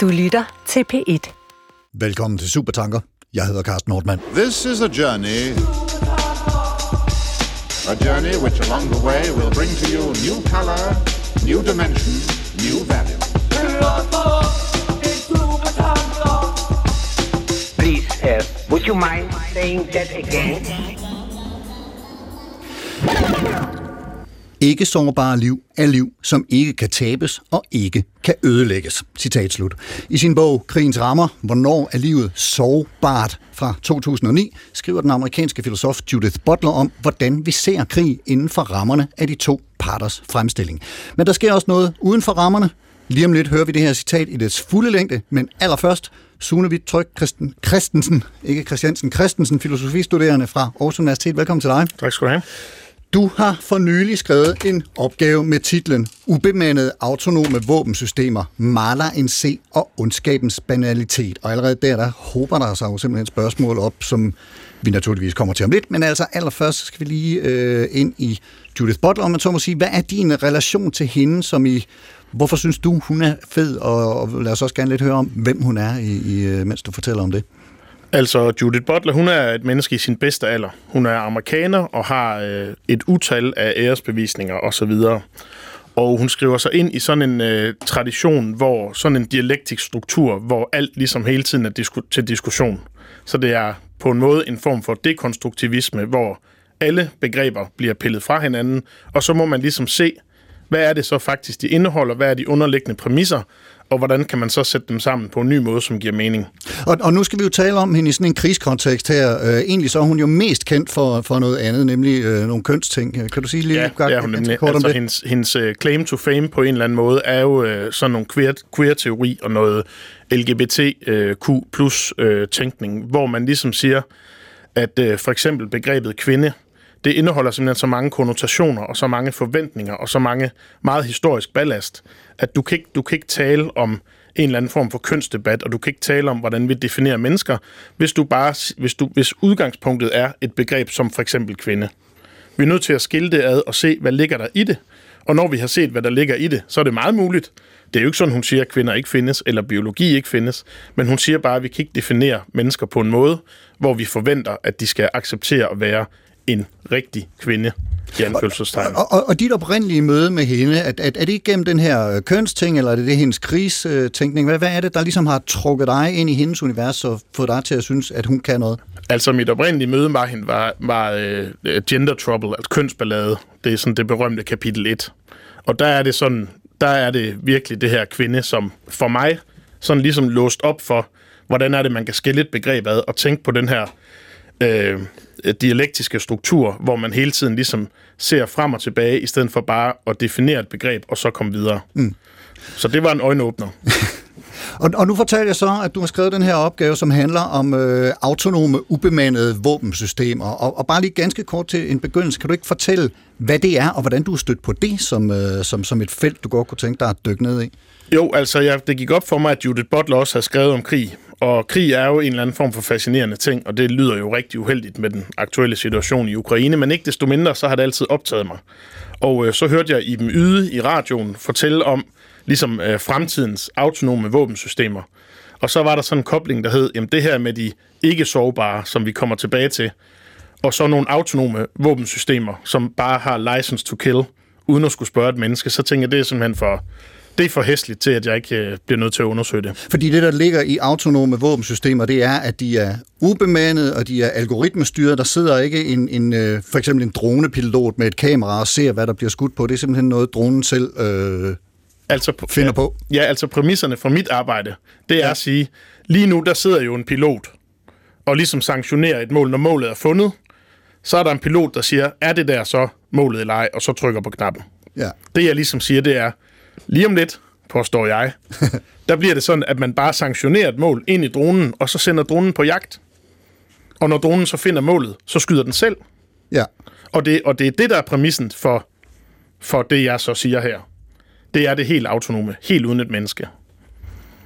Du lytter til P1. Velkommen til Supertanker. Jeg hedder Carsten Nordmann. This is a journey. A journey which along the way will bring to you new color, new dimension, new value. Please, uh, would you mind saying that again? Ikke sårbare liv er liv, som ikke kan tabes og ikke kan ødelægges. Citat slut. I sin bog Krigens rammer, Hvornår er livet sårbart fra 2009, skriver den amerikanske filosof Judith Butler om, hvordan vi ser krig inden for rammerne af de to parters fremstilling. Men der sker også noget uden for rammerne. Lige om lidt hører vi det her citat i dets fulde længde, men allerførst Sune Vittryk Christen, Christensen, ikke Christiansen, Christensen, filosofistuderende fra Aarhus Universitet. Velkommen til dig. Tak skal du have. Du har for nylig skrevet en opgave med titlen Ubemandede autonome våbensystemer, maler en se og ondskabens banalitet. Og allerede der, der håber der sig jo simpelthen spørgsmål op, som vi naturligvis kommer til om lidt. Men altså allerførst skal vi lige øh, ind i Judith Butler, om man så må sige. Hvad er din relation til hende, som i... Hvorfor synes du, hun er fed? Og, og lad os også gerne lidt høre om, hvem hun er, i, i, øh, mens du fortæller om det. Altså, Judith Butler, hun er et menneske i sin bedste alder. Hun er amerikaner og har øh, et utal af æresbevisninger osv. Og hun skriver sig ind i sådan en øh, tradition, hvor sådan en dialektisk struktur, hvor alt ligesom hele tiden er disku- til diskussion. Så det er på en måde en form for dekonstruktivisme, hvor alle begreber bliver pillet fra hinanden, og så må man ligesom se, hvad er det så faktisk, de indeholder, hvad er de underliggende præmisser, og hvordan kan man så sætte dem sammen på en ny måde, som giver mening. Og, og nu skal vi jo tale om hende i sådan en krigskontekst her. Øh, egentlig så er hun jo mest kendt for, for noget andet, nemlig øh, nogle kønsting. Kan du sige lige ja, godt, det er hun nemlig. kort om Altså, det? hendes, hendes uh, claim to fame på en eller anden måde er jo uh, sådan nogle queer, queer-teori og noget LGBTQ plus uh, tænkning, hvor man ligesom siger, at uh, for eksempel begrebet kvinde, det indeholder simpelthen så mange konnotationer og så mange forventninger og så mange meget historisk ballast, at du kan ikke, du kan ikke tale om en eller anden form for kønsdebat, og du kan ikke tale om, hvordan vi definerer mennesker, hvis, du bare, hvis, du, hvis udgangspunktet er et begreb som for eksempel kvinde. Vi er nødt til at skille det ad og se, hvad ligger der i det. Og når vi har set, hvad der ligger i det, så er det meget muligt. Det er jo ikke sådan, hun siger, at kvinder ikke findes, eller biologi ikke findes, men hun siger bare, at vi kan ikke definere mennesker på en måde, hvor vi forventer, at de skal acceptere at være en rigtig kvinde, i. Og, og, og dit oprindelige møde med hende, at, at, er det igennem den her øh, kønsting, eller er det, det hendes krigstænkning? Hvad, hvad er det, der ligesom har trukket dig ind i hendes univers og fået dig til at synes, at hun kan noget? Altså, mit oprindelige møde med hende var, var uh, gender trouble, altså kønsballade. Det er sådan det berømte kapitel 1. Og der er det sådan, der er det virkelig det her kvinde, som for mig sådan ligesom låst op for, hvordan er det, man kan skille et begreb ad og tænke på den her øh, dialektiske struktur, hvor man hele tiden ligesom ser frem og tilbage, i stedet for bare at definere et begreb, og så komme videre. Mm. Så det var en øjenåbner. Og, og nu fortæller jeg så, at du har skrevet den her opgave, som handler om øh, autonome, ubemandede våbensystemer. Og, og bare lige ganske kort til en begyndelse, kan du ikke fortælle, hvad det er, og hvordan du er stødt på det som, øh, som, som et felt, du godt kunne tænke dig at dykke ned i? Jo, altså jeg, det gik op for mig, at Judith Butler også har skrevet om krig. Og krig er jo en eller anden form for fascinerende ting, og det lyder jo rigtig uheldigt med den aktuelle situation i Ukraine, men ikke desto mindre, så har det altid optaget mig. Og øh, så hørte jeg i yde i radioen fortælle om ligesom øh, fremtidens autonome våbensystemer. Og så var der sådan en kobling, der hed, jamen det her med de ikke sårbare, som vi kommer tilbage til, og så nogle autonome våbensystemer, som bare har license to kill, uden at skulle spørge et menneske, så tænker jeg, det er simpelthen for, det er for hæsligt til, at jeg ikke øh, bliver nødt til at undersøge det. Fordi det, der ligger i autonome våbensystemer, det er, at de er ubemandede, og de er algoritmestyret. Der sidder ikke en, en, øh, for eksempel en dronepilot med et kamera og ser, hvad der bliver skudt på. Det er simpelthen noget, dronen selv øh, altså, finder på. Ja, altså præmisserne for mit arbejde, det er ja. at sige, lige nu der sidder jo en pilot og ligesom sanktionerer et mål, når målet er fundet. Så er der en pilot, der siger, er det der så målet eller ej, og så trykker på knappen. Ja. Det jeg ligesom siger, det er, lige om lidt, påstår jeg, der bliver det sådan, at man bare sanktionerer et mål ind i dronen, og så sender dronen på jagt. Og når dronen så finder målet, så skyder den selv. Ja. Og det, og det er det, der er præmissen for, for det, jeg så siger her. Det er det helt autonome, helt uden et menneske.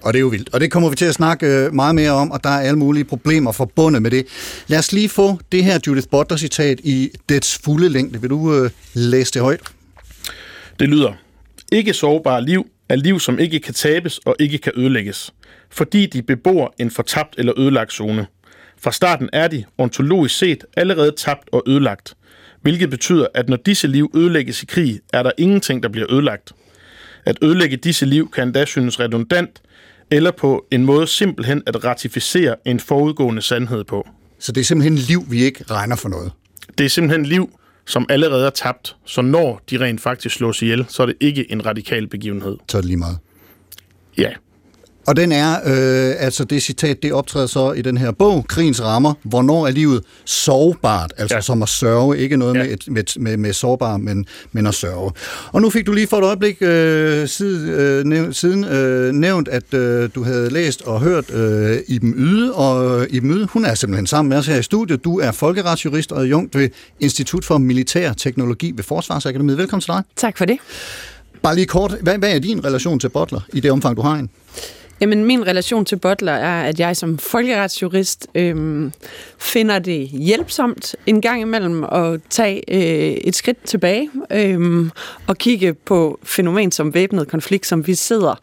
Og det er jo vildt. Og det kommer vi til at snakke øh, meget mere om, og der er alle mulige problemer forbundet med det. Lad os lige få det her Judith Butler-citat i dets fulde længde. Vil du øh, læse det højt? Det lyder, ikke sårbare liv er liv, som ikke kan tabes og ikke kan ødelægges, fordi de bebor en fortabt eller ødelagt zone. Fra starten er de, ontologisk set, allerede tabt og ødelagt, hvilket betyder, at når disse liv ødelægges i krig, er der ingenting, der bliver ødelagt. At ødelægge disse liv kan endda synes redundant, eller på en måde simpelthen at ratificere en forudgående sandhed på. Så det er simpelthen liv, vi ikke regner for noget. Det er simpelthen liv, som allerede er tabt, så når de rent faktisk slås ihjel, så er det ikke en radikal begivenhed. Så er det lige meget. Ja, Og den er, øh, altså det citat, det optræder så i den her bog, Krigens rammer. Hvornår er livet sårbart? Altså ja. Som at sørge, ikke noget ja. Ja. med, et, med, med, med sårbar, men, men at sørge. Og nu fik du lige for et øjeblik øh, siden, øh, næv, siden øh, nævnt, at øh, du havde læst og hørt øh, Iben Yde, og øh, Iben Yde, hun er simpelthen sammen med os her i studiet. Du er folkeretsjurist og adjunkt ved Institut for Militær Teknologi ved Forsvarsakademiet. Velkommen til dig. Tak for det. Bare lige kort, hvad, hvad er din relation til Butler, i det omfang, du har en? Jamen, min relation til Butler er, at jeg som folkeretsjurist øhm, finder det hjælpsomt en gang imellem at tage øh, et skridt tilbage øhm, og kigge på fænomen som væbnet konflikt, som vi sidder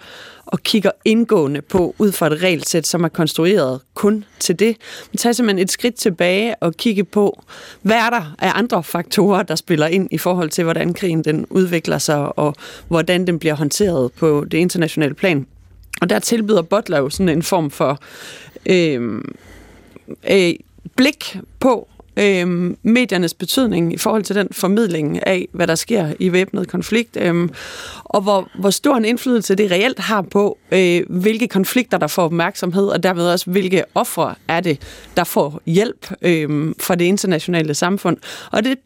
og kigger indgående på ud fra et regelsæt, som er konstrueret kun til det. Men tager simpelthen et skridt tilbage og kigge på, hvad er der af andre faktorer, der spiller ind i forhold til, hvordan krigen den udvikler sig, og hvordan den bliver håndteret på det internationale plan. Og der tilbyder Butler jo sådan en form for øh, øh, blik på øh, mediernes betydning i forhold til den formidling af, hvad der sker i væbnet konflikt, øh, og hvor, hvor stor en indflydelse det reelt har på, øh, hvilke konflikter, der får opmærksomhed, og dermed også, hvilke ofre er det, der får hjælp øh, fra det internationale samfund. Og det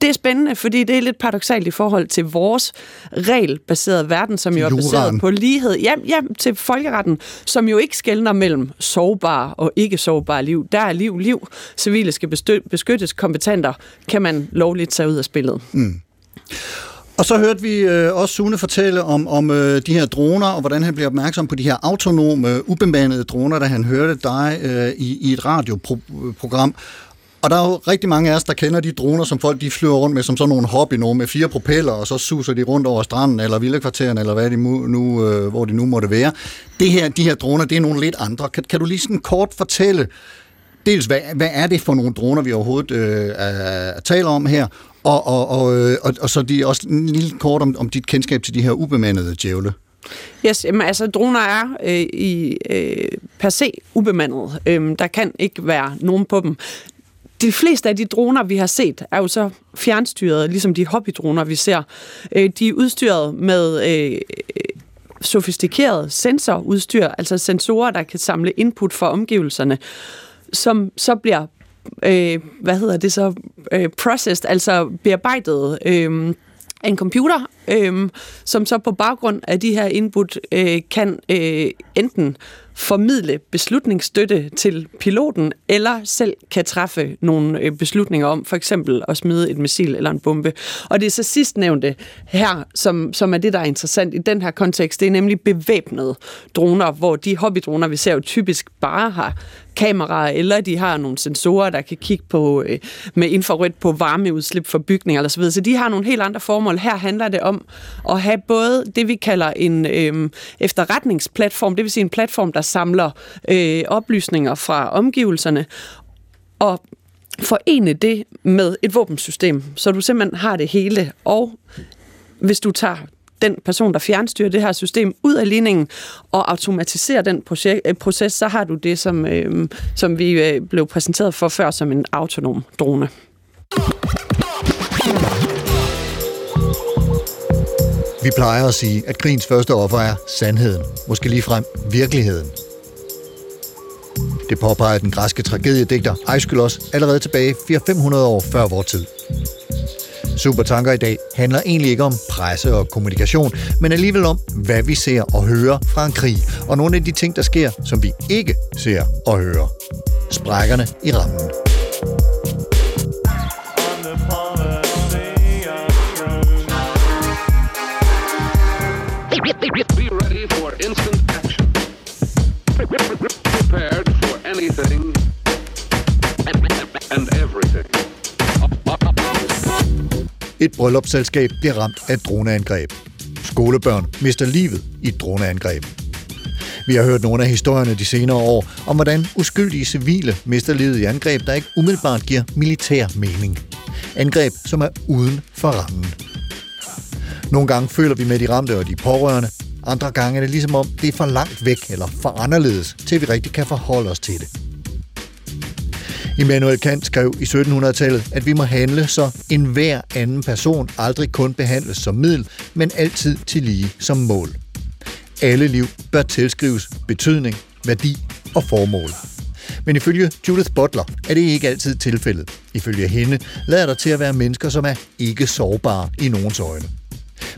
det er spændende, fordi det er lidt paradoxalt i forhold til vores regelbaserede verden, som jo er baseret på lighed. Ja, ja, til folkeretten, som jo ikke skældner mellem sårbare og ikke sårbare liv. Der er liv, liv. Civile skal beskyttes. Kompetenter kan man lovligt tage ud af spillet. Og så hørte vi øh, også Sune fortælle om, om øh, de her droner, og hvordan han bliver opmærksom på de her autonome, ubemandede droner, da han hørte dig øh, i, i et radioprogram. Og der er jo rigtig mange af os, der kender de droner, som folk de flyver rundt med, som sådan nogle hobby nogle med fire propeller, og så suser de rundt over stranden, eller vildekvarteren, eller hvad de nu, nu, øh, hvor de nu måtte være. Det her, de her droner, det er nogle lidt andre. Kan, kan du lige sådan kort fortælle, dels hvad, hvad er det for nogle droner, vi overhovedet øh, er, taler om her, og, og, og, øh, og, og så de, også en lille kort om, om dit kendskab til de her ubemandede djævle. Yes, jamen, altså droner er øh, i øh, per se ubemandet. Øhm, der kan ikke være nogen på dem. De fleste af de droner, vi har set, er jo så fjernstyrede, ligesom de hobbydroner, vi ser. Øh, de er udstyret med øh, sofistikeret sensorudstyr, altså sensorer, der kan samle input fra omgivelserne, som så bliver øh, hvad hedder det så, øh, processed, altså bearbejdet øh, af en computer, øh, som så på baggrund af de her input øh, kan øh, enten formidle beslutningsstøtte til piloten, eller selv kan træffe nogle øh, beslutninger om for eksempel at smide et missil eller en bombe. Og det er så sidstnævnte her, som, som er det, der er interessant i den her kontekst, det er nemlig bevæbnede droner, hvor de hobbydroner, vi ser jo typisk bare har kameraer, eller de har nogle sensorer, der kan kigge på øh, med infrarødt på varmeudslip for bygninger eller så videre. Så de har nogle helt andre formål. Her handler det om at have både det, vi kalder en øh, efterretningsplatform, det vil sige en platform, der samler øh, oplysninger fra omgivelserne, og forene det med et våbensystem, så du simpelthen har det hele. Og hvis du tager den person, der fjernstyrer det her system ud af ligningen og automatiserer den øh, proces, så har du det, som, øh, som vi øh, blev præsenteret for før som en autonom drone. Vi plejer at sige, at krigens første offer er sandheden, måske ligefrem virkeligheden. Det påpeger den græske tragediedigter Aeschylus allerede tilbage 400-500 år før vor tid. Supertanker i dag handler egentlig ikke om presse og kommunikation, men alligevel om, hvad vi ser og hører fra en krig, og nogle af de ting, der sker, som vi ikke ser og hører. Sprækkerne i rammen. Prepared for anything and everything. Et bryllupsselskab bliver ramt af et droneangreb. Skolebørn mister livet i et droneangreb. Vi har hørt nogle af historierne de senere år om, hvordan uskyldige civile mister livet i angreb, der ikke umiddelbart giver militær mening. Angreb, som er uden for rammen. Nogle gange føler vi med de ramte og de pårørende. Andre gange er det ligesom om, det er for langt væk eller for anderledes, til vi rigtig kan forholde os til det. Immanuel Kant skrev i 1700-tallet, at vi må handle, så enhver anden person aldrig kun behandles som middel, men altid til lige som mål. Alle liv bør tilskrives betydning, værdi og formål. Men ifølge Judith Butler er det ikke altid tilfældet. Ifølge hende lader der til at være mennesker, som er ikke sårbare i nogens øjne.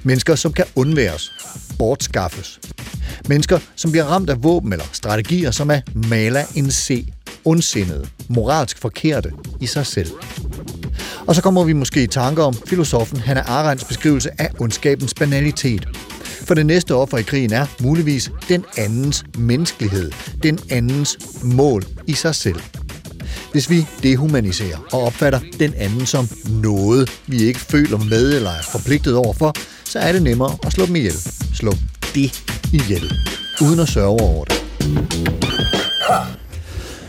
Mennesker, som kan undværes, bortskaffes. Mennesker, som bliver ramt af våben eller strategier, som er maler en se, ondsindede, moralsk forkerte i sig selv. Og så kommer vi måske i tanker om filosofen Hannah Arendts beskrivelse af ondskabens banalitet. For det næste offer i krigen er muligvis den andens menneskelighed, den andens mål i sig selv. Hvis vi dehumaniserer og opfatter den anden som noget, vi ikke føler med eller er forpligtet overfor, så er det nemmere at slå dem ihjel. Slå det ihjel, uden at sørge over det.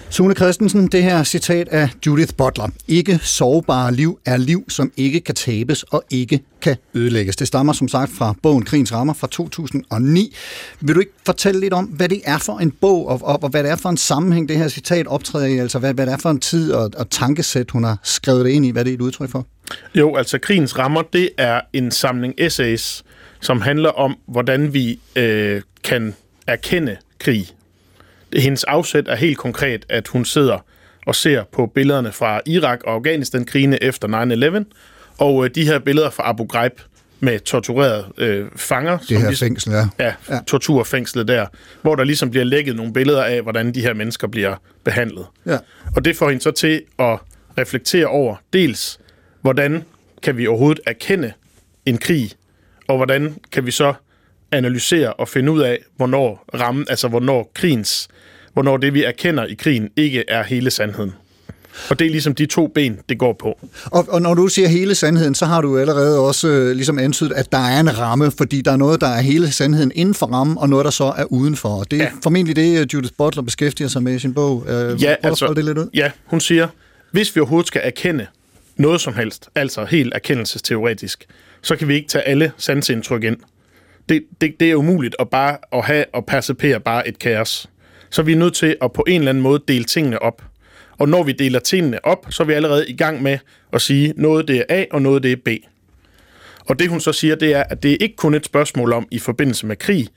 Sune Christensen, det her citat af Judith Butler. Ikke sårbare liv er liv, som ikke kan tabes og ikke kan ødelægges. Det stammer som sagt fra bogen Krigens Rammer fra 2009. Vil du ikke fortælle lidt om, hvad det er for en bog, og, og, og hvad det er for en sammenhæng, det her citat optræder i? Altså, hvad, hvad det er for en tid og, og tankesæt, hun har skrevet det ind i? Hvad det er et udtryk for? Jo, altså Krigens Rammer, det er en samling essays, som handler om, hvordan vi øh, kan erkende krig. Hendes afsæt er helt konkret, at hun sidder og ser på billederne fra Irak og Afghanistan-krigene efter 9-11, og øh, de her billeder fra Abu Ghraib med torturerede øh, fanger. Det her fængsel, ja. Ja, ja, torturfængslet der, hvor der ligesom bliver lægget nogle billeder af, hvordan de her mennesker bliver behandlet. Ja. Og det får hende så til at reflektere over dels, hvordan kan vi overhovedet erkende en krig, og hvordan kan vi så analysere og finde ud af, hvornår rammen, altså hvornår krigens, hvornår det vi erkender i krigen ikke er hele sandheden. Og det er ligesom de to ben, det går på. Og, og når du siger hele sandheden, så har du allerede også øh, ligesom antydet, at der er en ramme, fordi der er noget, der er hele sandheden inden for rammen, og noget, der så er udenfor. Og det er Ja. formentlig det, øh, Judith Butler beskæftiger sig med i sin bog. Øh, Ja, altså, det lidt ud. ja, hun siger, hvis vi overhovedet skal erkende noget som helst, altså helt erkendelsesteoretisk, så kan vi ikke tage alle sansindtryk ind. Det, det, det er umuligt at bare at have og percepere bare et kaos. Så vi er nødt til at på en eller anden måde dele tingene op. Og når vi deler tingene op, så er vi allerede i gang med at sige, noget det er A, og noget det er B. Og det hun så siger, det er, at det er ikke kun et spørgsmål om i forbindelse med krig,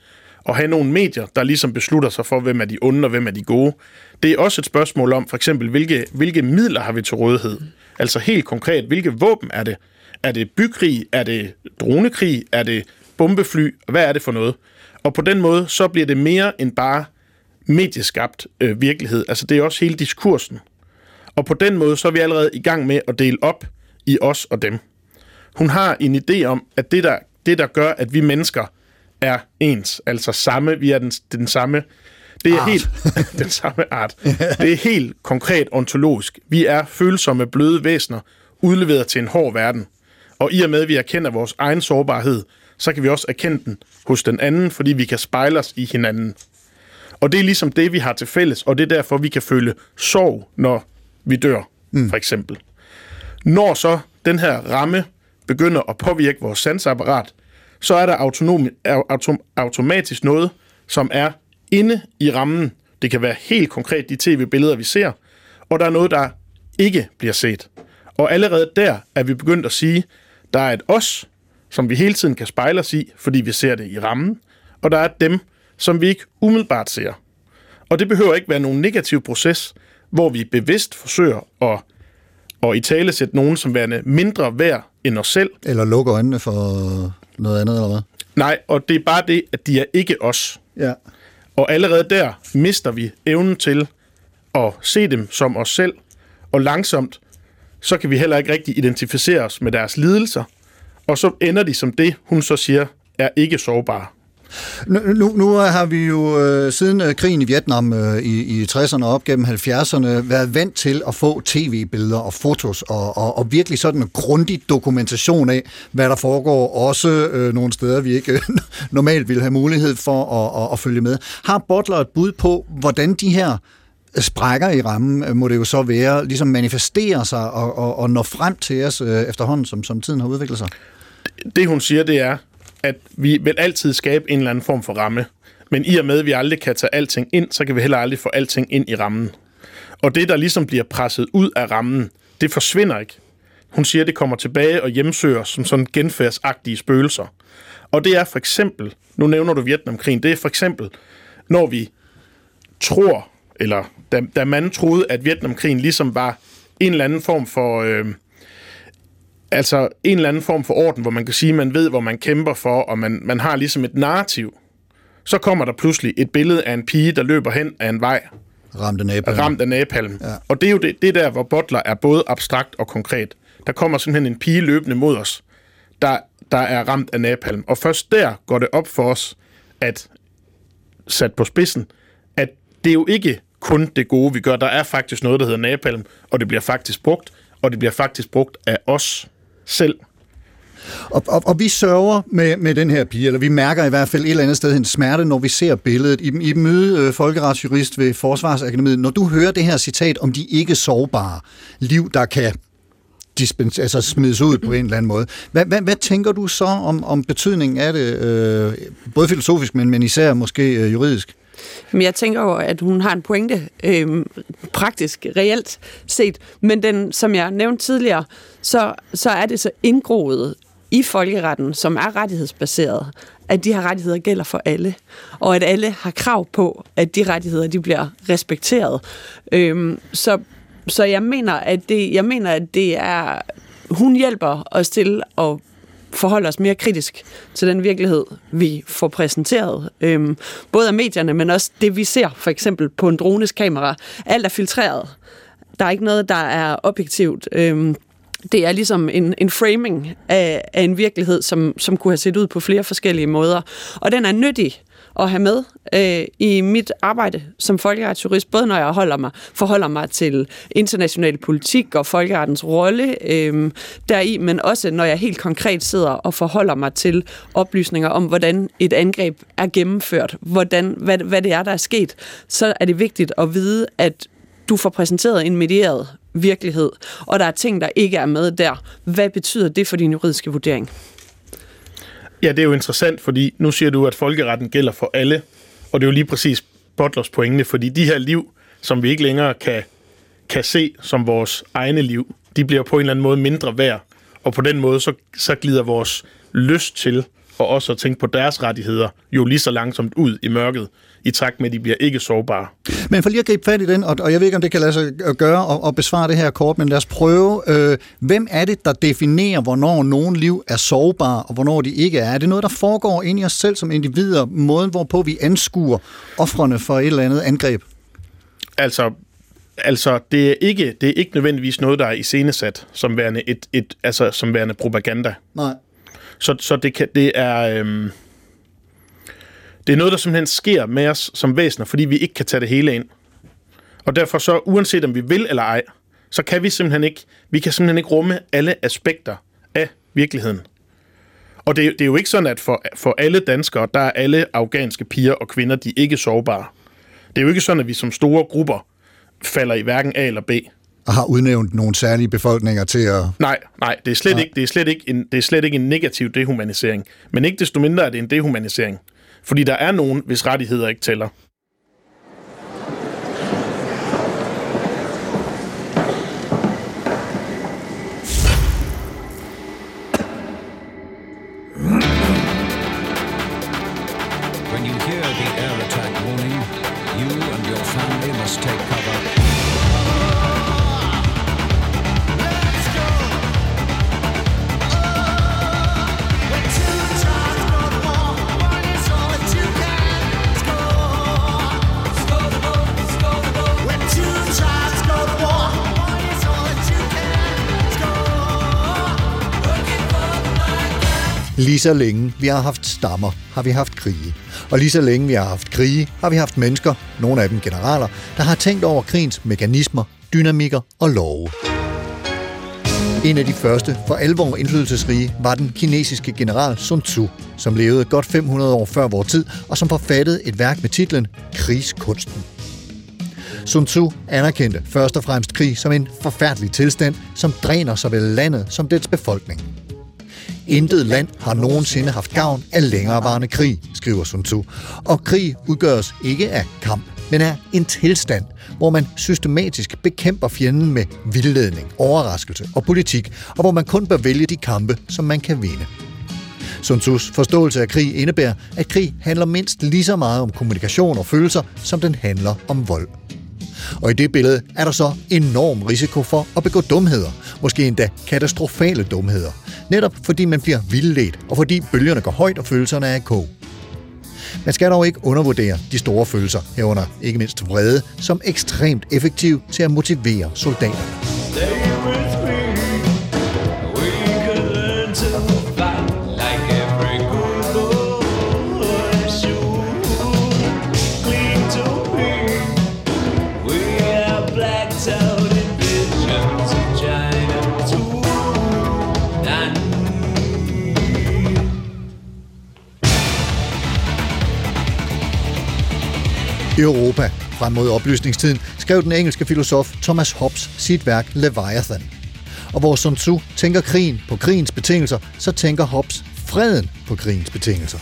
at have nogle medier, der ligesom beslutter sig for, hvem er de onde og hvem er de gode. Det er også et spørgsmål om, for eksempel, hvilke, hvilke midler har vi til rådighed? Altså helt konkret, hvilke våben er det? Er det bykrig? Er det dronekrig? Er det bombefly? Hvad er det for noget? Og på den måde, så bliver det mere end bare medieskabt øh, virkelighed. Altså det er også hele diskursen. Og på den måde, så er vi allerede i gang med at dele op i os og dem. Hun har en idé om, at det der, det, der gør, at vi mennesker er ens, altså samme, vi er den, den samme, det er Art. helt den samme art. Det er helt konkret ontologisk. Vi er følsomme, bløde væsener, udleveret til en hård verden. Og i og med, at vi erkender vores egen sårbarhed, så kan vi også erkende den hos den anden, fordi vi kan spejle os i hinanden. Og det er ligesom det, vi har til fælles, og det er derfor, vi kan føle sorg, når vi dør, mm. for eksempel. Når så den her ramme begynder at påvirke vores sansapparat, så er der autonom, autom, automatisk noget, som er inde i rammen. Det kan være helt konkret de tv-billeder, vi ser, og der er noget, der ikke bliver set. Og allerede der er vi begyndt at sige, der er et os, som vi hele tiden kan spejle os i, fordi vi ser det i rammen, og der er dem, som vi ikke umiddelbart ser. Og det behøver ikke være nogen negativ proces, hvor vi bevidst forsøger at, at i tale sætte nogen som værende mindre værd end os selv. Eller lukke øjnene for noget andet, eller hvad? Nej, og det er bare det, at de er ikke os. Ja. Og allerede der mister vi evnen til at se dem som os selv, og langsomt, så kan vi heller ikke rigtig identificere os med deres lidelser, og så ender de som det, hun så siger, er ikke sårbare. Nu, nu, nu har vi jo øh, siden øh, krigen i Vietnam øh, i, i 60'erne og op gennem 70'erne været vant til at få tv-billeder og fotos og, og, og virkelig sådan en grundig dokumentation af, hvad der foregår, også øh, nogle steder, vi ikke øh, normalt ville have mulighed for at, at, at følge med. Har Butler et bud på, hvordan de her sprækker i rammen, øh, må det jo så være, ligesom manifesterer sig og, og, og når frem til os øh, efterhånden, som, som tiden har udviklet sig? Det hun siger, det er, at vi vil altid skabe en eller anden form for ramme. Men i og med, at vi aldrig kan tage alting ind, så kan vi heller aldrig få alting ind i rammen. Og det, der ligesom bliver presset ud af rammen, det forsvinder ikke. Hun siger, at det kommer tilbage og hjemsøger som sådan genfærdsagtige spøgelser. Og det er for eksempel, nu nævner du Vietnamkrigen, det er for eksempel, når vi tror, eller da, da man troede, at Vietnamkrigen ligesom var en eller anden form for... Øh, altså en eller anden form for orden, hvor man kan sige, at man ved, hvor man kæmper for, og man, man har ligesom et narrativ. Så kommer der pludselig et billede af en pige, der løber hen af en vej, Ramt af napalm. ramt af napalm. Ja. Og det er jo det, det er der, hvor Butler er både abstrakt og konkret. Der kommer simpelthen en pige løbende mod os, der, der er ramt af napalm. Og først der går det op for os, at sat på spidsen, at det er jo ikke kun det gode, vi gør. Der er faktisk noget, der hedder napalm, og det bliver faktisk brugt, og det bliver faktisk brugt af os selv. Og, og, og vi sørger med, med den her pige, eller vi mærker i hvert fald et eller andet sted en smerte, når vi ser billedet. I, i møde øh, folkeretsjurist ved Forsvarsakademiet, når du hører det her citat om de ikke sårbare liv, der kan dispens, altså smides ud på en eller anden måde. Hvad, hvad, hvad tænker du så om, om betydningen af det, øh, både filosofisk, men, men især måske øh, juridisk? Men jeg tænker jo, at hun har en pointe, øh, praktisk, reelt set. Men den, som jeg nævnte tidligere, så, så er det så indgroet i folkeretten, som er rettighedsbaseret, at de her rettigheder gælder for alle, og at alle har krav på, at de rettigheder de bliver respekteret. Øhm, så, så jeg mener, at det, jeg mener, at det er hun hjælper os til at forholde os mere kritisk til den virkelighed, vi får præsenteret. Øhm, både af medierne, men også det, vi ser for eksempel på en drones kamera. Alt er filtreret. Der er ikke noget, der er objektivt. Øhm, det er ligesom en, en framing af, af en virkelighed, som, som kunne have set ud på flere forskellige måder. Og den er nyttig at have med øh, i mit arbejde som folkeretsjurist, både når jeg holder mig, forholder mig til international politik og folkerettens rolle øh, deri, men også når jeg helt konkret sidder og forholder mig til oplysninger om, hvordan et angreb er gennemført, hvordan, hvad, hvad det er, der er sket, så er det vigtigt at vide, at du får præsenteret en medieret virkelighed, og der er ting, der ikke er med der. Hvad betyder det for din juridiske vurdering? Ja, det er jo interessant, fordi nu siger du, at folkeretten gælder for alle, og det er jo lige præcis Butlers pointe, fordi de her liv, som vi ikke længere kan, kan se som vores egne liv, de bliver på en eller anden måde mindre værd, og på den måde så, så glider vores lyst til og også at tænke på deres rettigheder jo lige så langsomt ud i mørket, i takt med, at de bliver ikke sårbare. Men for lige at gribe fat i den, og, og jeg ved ikke, om det kan lade sig gøre og, og besvare det her kort, men lad os prøve. Øh, hvem er det, der definerer, hvornår nogen liv er sårbare, og hvornår de ikke er? Er det noget, der foregår ind i os selv som individer, måden hvorpå vi anskuer offrene for et eller andet angreb? Altså, altså det, er ikke, det er ikke nødvendigvis noget, der er iscenesat som værende, et, et, altså, som værende propaganda. Nej. Så, så det, kan, det er... Øhm, det er noget, der simpelthen sker med os som væsener, fordi vi ikke kan tage det hele ind. Og derfor så, uanset om vi vil eller ej, så kan vi simpelthen ikke, vi kan simpelthen ikke rumme alle aspekter af virkeligheden. Og det, det er jo ikke sådan, at for, for alle danskere, der er alle afghanske piger og kvinder, de er ikke sårbare. Det er jo ikke sådan, at vi som store grupper falder i hverken A eller B. Og har udnævnt nogle særlige befolkninger til at... Nej, nej, det er slet, Nej. ikke, det er slet ikke en, det er slet ikke en negativ dehumanisering. Men ikke desto mindre er det en dehumanisering. Fordi der er nogen, hvis rettigheder ikke tæller. Lige så længe vi har haft stammer, har vi haft krige. Og lige så længe vi har haft krige, har vi haft mennesker, nogle af dem generaler, der har tænkt over krigens mekanismer, dynamikker og love. En af de første for alvor indflydelsesrige var den kinesiske general Sun Tzu, som levede godt 500 år før vores tid, og som forfattede et værk med titlen Krigskunsten. Sun Tzu anerkendte først og fremmest krig som en forfærdelig tilstand, som dræner såvel landet som dets befolkning. Intet land har nogensinde haft gavn af længerevarende krig, skriver Sun Tzu. Og krig udgøres ikke af kamp, men af en tilstand, hvor man systematisk bekæmper fjenden med vildledning, overraskelse og politik, og hvor man kun bør vælge de kampe, som man kan vinde. Sun Tzus forståelse af krig indebærer, at krig handler mindst lige så meget om kommunikation og følelser, som den handler om vold. Og i det billede er der så enorm risiko for at begå dumheder, måske endda katastrofale dumheder, netop fordi man bliver vildledt, og fordi bølgerne går højt og følelserne er i kog. Man skal dog ikke undervurdere de store følelser, herunder ikke mindst vrede, som ekstremt effektiv til at motivere soldaterne. Europa, frem mod oplysningstiden, skrev den engelske filosof Thomas Hobbes sit værk Leviathan. Og hvor Sun Tzu tænker krigen på krigens betingelser, så tænker Hobbes freden på krigens betingelser.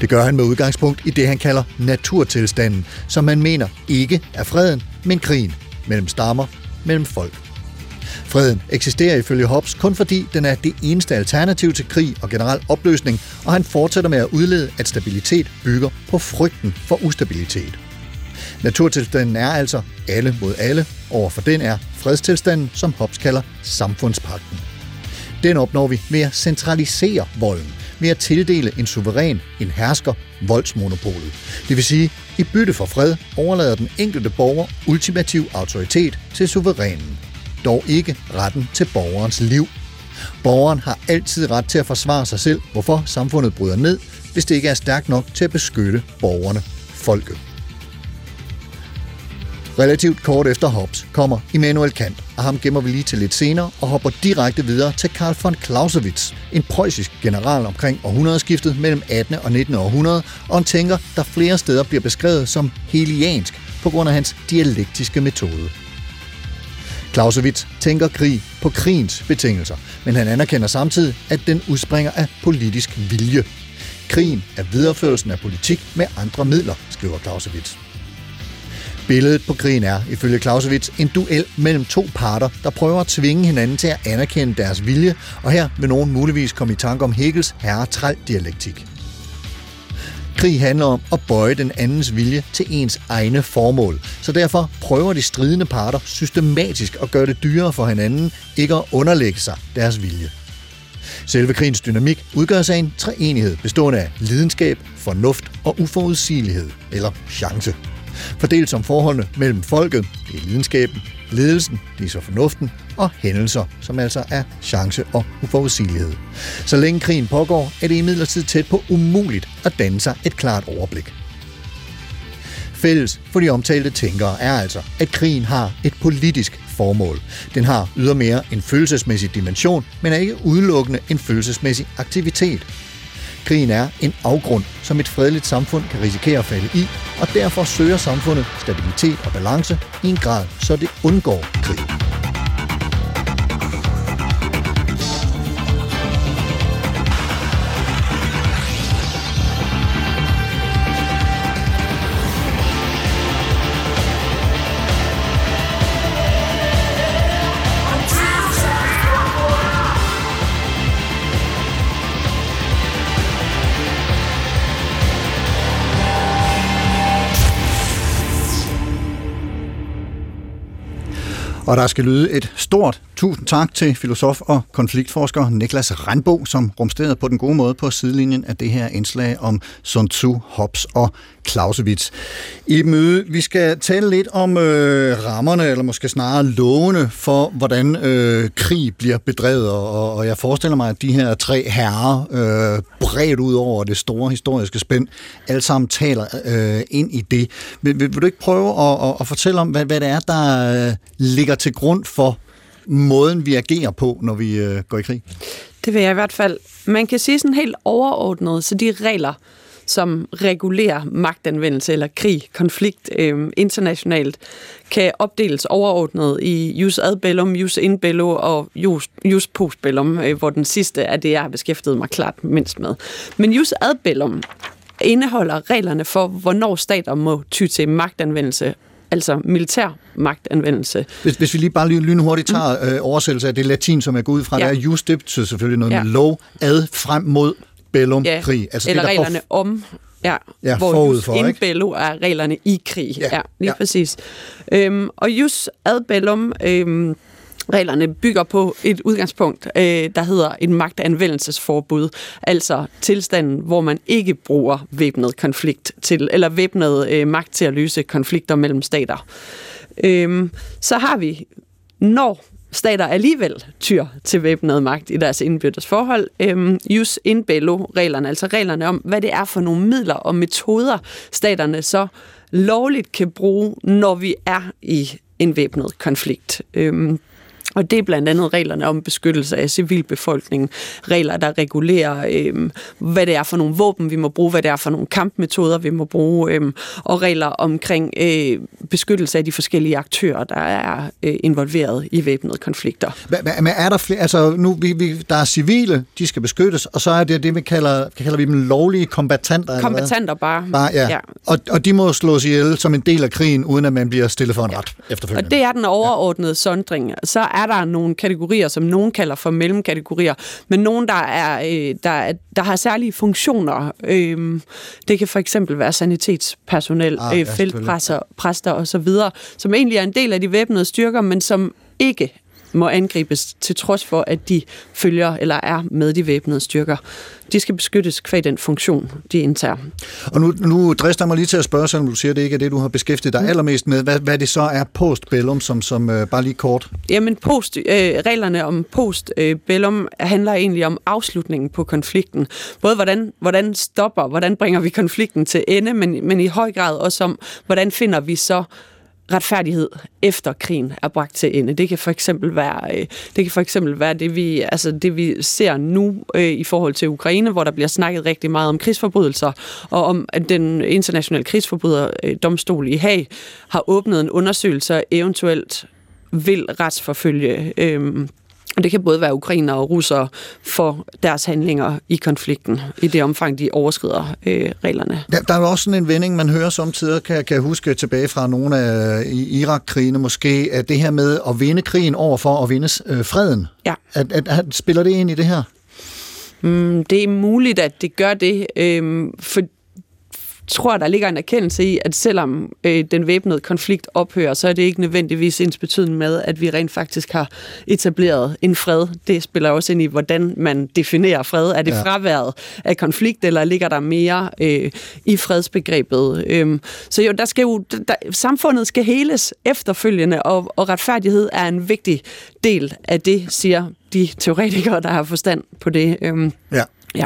Det gør han med udgangspunkt i det, han kalder naturtilstanden, som man mener ikke er freden, men krigen mellem stammer, mellem folk. Freden eksisterer ifølge Hobbes kun fordi den er det eneste alternativ til krig og generel opløsning, og han fortsætter med at udlede, at stabilitet bygger på frygten for ustabilitet. Naturtilstanden er altså alle mod alle, overfor den er fredstilstanden, som Hobbes kalder samfundspakten. Den opnår vi ved at centralisere volden, ved at tildele en suveræn, en hersker, voldsmonopolet. Det vil sige, i bytte for fred overlader den enkelte borger ultimativ autoritet til suverænen dog ikke retten til borgerens liv. Borgeren har altid ret til at forsvare sig selv, hvorfor samfundet bryder ned, hvis det ikke er stærkt nok til at beskytte borgerne, folket. Relativt kort efter Hobbes kommer Immanuel Kant, og ham gemmer vi lige til lidt senere og hopper direkte videre til Karl von Clausewitz, en preussisk general omkring århundredeskiftet mellem 18. og 19. århundrede, og en tænker, der flere steder bliver beskrevet som heliansk på grund af hans dialektiske metode. Clausewitz tænker krig på krigens betingelser, men han anerkender samtidig, at den udspringer af politisk vilje. Krigen er videreførelsen af politik med andre midler, skriver Clausewitz. Billedet på krigen er, ifølge Clausewitz, en duel mellem to parter, der prøver at tvinge hinanden til at anerkende deres vilje, og her vil nogen muligvis komme i tanke om Hegels herre-træl-dialektik. Krig handler om at bøje den andens vilje til ens egne formål. Så derfor prøver de stridende parter systematisk at gøre det dyrere for hinanden ikke at underlægge sig deres vilje. Selve krigens dynamik udgøres af en treenighed bestående af lidenskab, fornuft og uforudsigelighed, eller chance. Fordelt som forholdene mellem folket, det er videnskaben, ledelsen, det er så fornuften, og hændelser, som altså er chance og uforudsigelighed. Så længe krigen pågår, er det imidlertid tæt på umuligt at danne sig et klart overblik. Fælles for de omtalte tænkere er altså, at krigen har et politisk formål. Den har ydermere en følelsesmæssig dimension, men er ikke udelukkende en følelsesmæssig aktivitet. Krigen er en afgrund, som et fredeligt samfund kan risikere at falde i, og derfor søger samfundet stabilitet og balance i en grad, så det undgår krig. Og der skal lyde et stort tusind tak til filosof og konfliktforsker Niklas Randbo, som rumsterede på den gode måde på sidelinjen af det her indslag om Sun Tzu, Hobbes og Clausewitz. I møde, vi skal tale lidt om øh, rammerne, eller måske snarere lovene for, hvordan øh, krig bliver bedrevet, og, og jeg forestiller mig, at de her tre herrer, øh, bredt ud over det store historiske spænd, alle sammen taler øh, ind i det. Vil, vil, vil du ikke prøve at, at, at fortælle om, hvad, hvad det er, der øh, ligger til grund for måden, vi agerer på, når vi øh, går i krig? Det vil jeg i hvert fald. Man kan sige sådan helt overordnet, så de regler, som regulerer magtanvendelse eller krig, konflikt øh, internationalt, kan opdeles overordnet i jus ad bellum, jus in bello og jus, jus post bellum, øh, hvor den sidste er det, jeg har beskæftiget mig klart mindst med. Men jus ad bellum indeholder reglerne for, hvornår stater må ty til magtanvendelse altså militær magtanvendelse. Hvis, hvis vi lige bare lige lynhurtigt tager øh, oversættelse af det latin, som jeg går ud fra, Ja. det er just det betyder selvfølgelig noget Ja. med lov ad frem mod bellum Ja, krig. Altså eller det, der får- reglerne om, ja, Ja, hvor forud for, in ikke? bello er reglerne i krig. Ja, Ja, lige ja. præcis. Øhm, og jus ad bellum, øhm, reglerne bygger på et udgangspunkt, øh, der hedder et magtanvendelsesforbud, altså tilstanden, hvor man ikke bruger væbnet konflikt til, eller væbnet øh, magt til at løse konflikter mellem stater. Øh, så har vi, når stater alligevel tyr til væbnet magt i deres indbyrdes forhold. Øhm, jus in bello-reglerne, altså reglerne om, hvad det er for nogle midler og metoder, staterne så lovligt kan bruge, når vi er i en væbnet konflikt. Øhm, og det er blandt andet reglerne om beskyttelse af civilbefolkningen, regler, der regulerer, øhm, hvad det er for nogle våben, vi må bruge, hvad det er for nogle kampmetoder, vi må bruge, øhm, og regler omkring øh, beskyttelse af de forskellige aktører, der er øh, involveret i væbnede konflikter. Men er der flere, altså nu, vi, vi, der er civile, de skal beskyttes, og så er det det, vi kalder, kalder vi dem lovlige kombatanter. Kombatanter bare. Bare, ja. ja. ja. Og, og de må slås ihjel som en del af krigen, uden at man bliver stillet for en ret efterfølgende. Og det er den overordnede sondring. Så er der nogle kategorier, som nogen kalder for mellemkategorier, men nogen, der, er, øh, der, er- der har særlige funktioner. Øhm, det kan for eksempel være sanitetspersonel, Ah, øh, feltpræster præster osv., som egentlig er en del af de væbnede styrker, men som ikke må angribes til trods for, at de følger eller er med de væbnede styrker. De skal beskyttes kvæg den funktion, de indtager. Og nu, nu drister jeg mig lige til at spørge, selvom du siger, at det ikke er det, du har beskæftiget dig allermest med, hvad, hvad det så er postbellum, som, som øh, bare lige kort. Jamen, post, øh, reglerne om post-bellum handler egentlig om afslutningen på konflikten. Både hvordan, hvordan stopper, hvordan bringer vi konflikten til ende, men, men i høj grad også om, hvordan finder vi så retfærdighed efter krigen er bragt til ende. Det kan for eksempel være øh, det kan for eksempel være det vi altså det vi ser nu øh, i forhold til Ukraine, hvor der bliver snakket rigtig meget om krigsforbrydelser og om at den internationale krigsforbryderdomstol i Haag har åbnet en undersøgelse og eventuelt vil retsforfølge øh, og det kan både være ukrainer og russere for deres handlinger i konflikten, i det omfang, de overskrider øh, reglerne. Der, der er også sådan en vending, man hører samtidig, kan, kan jeg huske tilbage fra nogle af i- Irak-krigene måske, at det her med at vinde krigen over for at vinde øh, freden, Ja. at, at, at, spiller det ind i det her? Mm, det er muligt, at det gør det, øhm, for tror, der ligger en erkendelse i, at selvom øh, den væbnede konflikt ophører, så er det ikke nødvendigvis ens betydende med, at vi rent faktisk har etableret en fred. Det spiller også ind i, hvordan man definerer fred. Er det ja. fraværet af konflikt, eller ligger der mere øh, i fredsbegrebet? Øhm, så jo, der skal jo, der, samfundet skal heles efterfølgende, og, og retfærdighed er en vigtig del af det, siger de teoretikere, der har forstand på det. Øhm, Ja. Ja.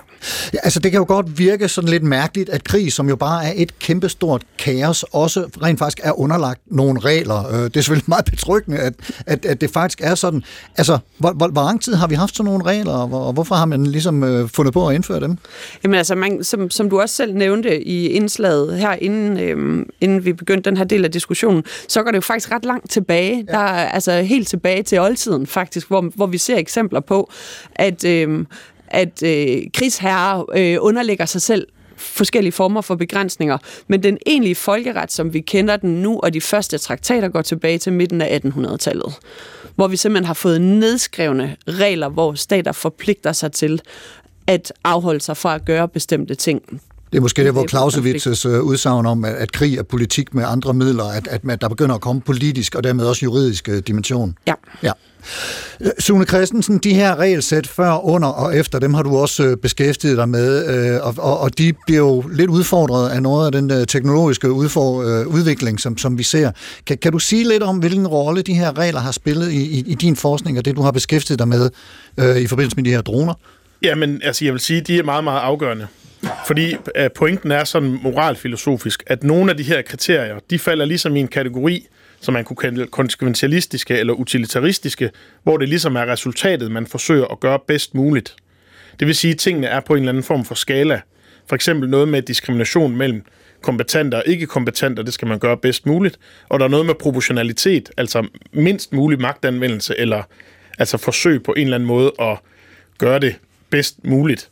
Ja, altså det kan jo godt virke sådan lidt mærkeligt, at krig, som jo bare er et kæmpestort kaos, også rent faktisk er underlagt nogle regler. Øh, Det er selvfølgelig meget betryggende, at, at, at det faktisk er sådan. Altså, hvor, hvor, hvor lang tid har vi haft sådan nogle regler, og, hvor- og hvorfor har man ligesom øh, fundet på at indføre dem? Jamen altså, man, som, som du også selv nævnte i indslaget her, inden, øhm, inden vi begyndte den her del af diskussionen, så går det jo faktisk ret langt tilbage. Ja. Der er altså helt tilbage til oldtiden faktisk, hvor, hvor vi ser eksempler på, at, øhm, at øh, krigsherrer øh, underlægger sig selv forskellige former for begrænsninger. Men den egentlige folkeret, som vi kender den nu, og de første traktater går tilbage til midten af 1800-tallet, hvor vi simpelthen har fået nedskrevne regler, hvor stater forpligter sig til at afholde sig fra at gøre bestemte ting. Det er måske det, hvor Clausewitz's øh, udsagn om, at, krig er politik med andre midler, at, at der begynder at komme politisk og dermed også juridisk øh, dimension. Ja. Ja. Sune Christensen, de her regelsæt før, under og efter, dem har du også øh, beskæftiget dig med, øh, og, og, og de bliver jo lidt udfordret af noget af den øh, teknologiske udfor, udvikling, som, som vi ser. Kan, kan du sige lidt om, hvilken rolle de her regler har spillet i, i, i din forskning og det, du har beskæftiget dig med øh, i forbindelse med de her droner? Jamen, altså jeg vil sige, de er meget, meget afgørende. Fordi øh, pointen er sådan moralfilosofisk, at nogle af de her kriterier, de falder ligesom i en kategori, som man kunne kalde konsekventialistiske eller utilitaristiske, hvor det ligesom er resultatet, man forsøger at gøre bedst muligt. Det vil sige, at tingene er på en eller anden form for skala. For eksempel noget med diskrimination mellem kompetenter og ikke-kompetenter, det skal man gøre bedst muligt. Og der er noget med proportionalitet, altså mindst mulig magtanvendelse, eller altså forsøg på en eller anden måde at gøre det bedst muligt.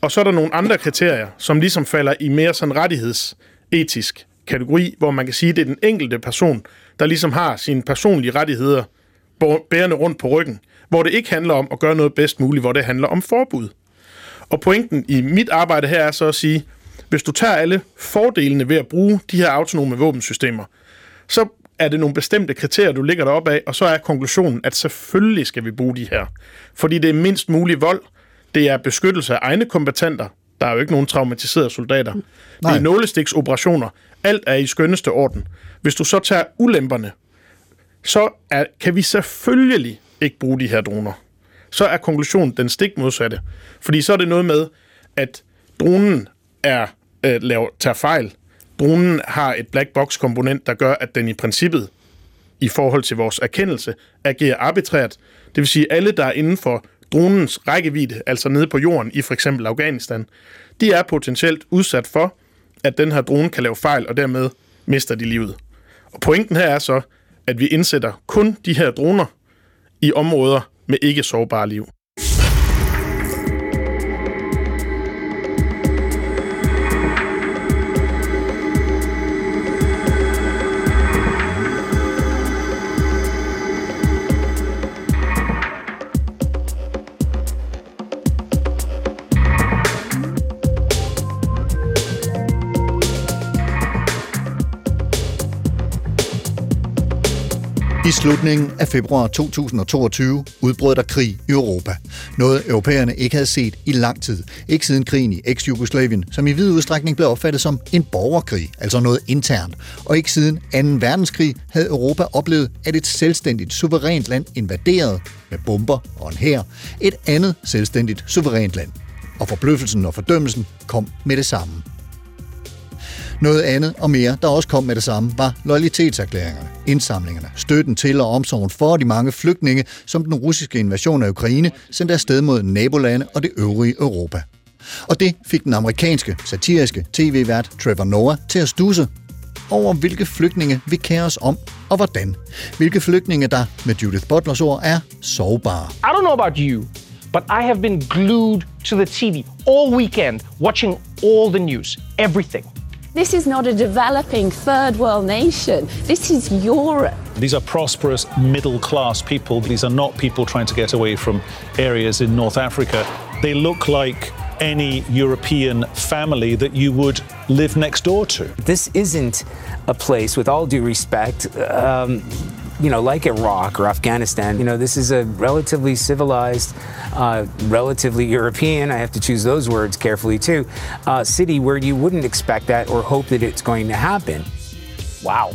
Og så er der nogle andre kriterier, som ligesom falder i mere sådan rettighedsetisk kategori, hvor man kan sige, at det er den enkelte person, der ligesom har sine personlige rettigheder bærende rundt på ryggen, hvor det ikke handler om at gøre noget bedst muligt, hvor det handler om forbud. Og pointen i mit arbejde her er så at sige, hvis du tager alle fordelene ved at bruge de her autonome våbensystemer, så er det nogle bestemte kriterier, du ligger derop af, og så er konklusionen, at selvfølgelig skal vi bruge de her. Fordi det er mindst mulig vold, det er beskyttelse af egne kompetenter, der er jo ikke nogen traumatiserede soldater. Det Nej. er nålestiksoperationer. Alt er i skønneste orden. Hvis du så tager ulemperne, så er, kan vi selvfølgelig ikke bruge de her droner. Så er konklusionen den stik modsatte. Fordi så er det noget med, at dronen er, øh, laver, tager fejl. Dronen har et black box komponent, der gør, at den i princippet, i forhold til vores erkendelse, agerer arbitrært. Det vil sige, at alle, der er inden for dronens rækkevidde, altså nede på jorden i for eksempel Afghanistan, de er potentielt udsat for, at den her drone kan lave fejl, og dermed mister de livet. Og pointen her er så, at vi indsætter kun de her droner i områder med ikke sårbare liv. I slutningen af februar 2022 udbrød der krig i Europa. Noget europæerne ikke havde set i lang tid. Ikke siden krigen i eks-Jugoslavien, som i vid udstrækning blev opfattet som en borgerkrig, altså noget internt. Og ikke siden 2. verdenskrig havde Europa oplevet, at et selvstændigt, suverænt land invaderede med bomber og en hær et andet selvstændigt, suverænt land. Og forbløffelsen og fordømmelsen kom med det samme. Noget andet og mere, der også kom med det samme, var loyalitetserklæringerne, indsamlingerne, støtten til og omsorgen for de mange flygtninge, som den russiske invasion af Ukraine sendte afsted mod nabolande og det øvrige Europa. Og det fik den amerikanske, satiriske tv-vært Trevor Noah til at stusse over, hvilke flygtninge vi kærer os om, og hvordan. Hvilke flygtninge, der med Judith Butlers ord er sårbare. I don't know about you, but I have been glued to the TV all weekend, watching all the news, everything. This is not a developing third world nation. This is Europe. These are prosperous middle class people. These are not people trying to get away from areas in North Africa. They look like any European family that you would live next door to. This isn't a place, with all due respect, um, you know, like Iraq or Afghanistan. You know, this is a relatively civilized, uh, relatively European, I have to choose those words carefully too, uh, city where you wouldn't expect that or hope that it's going to happen. Wow.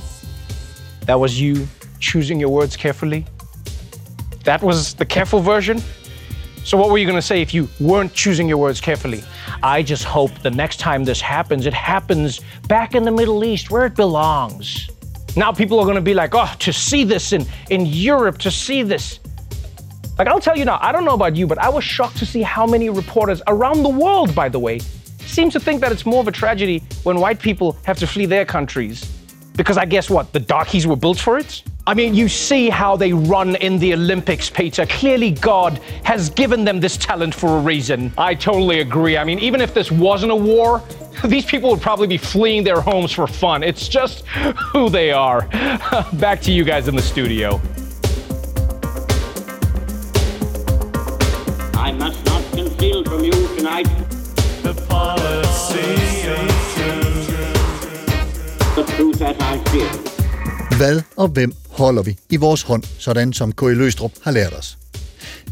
That was you choosing your words carefully? That was the careful version? So, what were you going to say if you weren't choosing your words carefully? I just hope the next time this happens, it happens back in the Middle East where it belongs. Now, people are going to be like, oh, to see this in, in Europe, to see this. Like, I'll tell you now, I don't know about you, but I was shocked to see how many reporters around the world, by the way, seem to think that it's more of a tragedy when white people have to flee their countries. Because I guess what? The darkies were built for it? I mean, you see how they run in the Olympics, Peter. Clearly, God has given them this talent for a reason. I totally agree. I mean, even if this wasn't a war, these people would probably be fleeing their homes for fun. It's just who they are. Back to you guys in the studio. Hvad og hvem holder vi i vores hånd, sådan som K.I. Løstrup har lært os?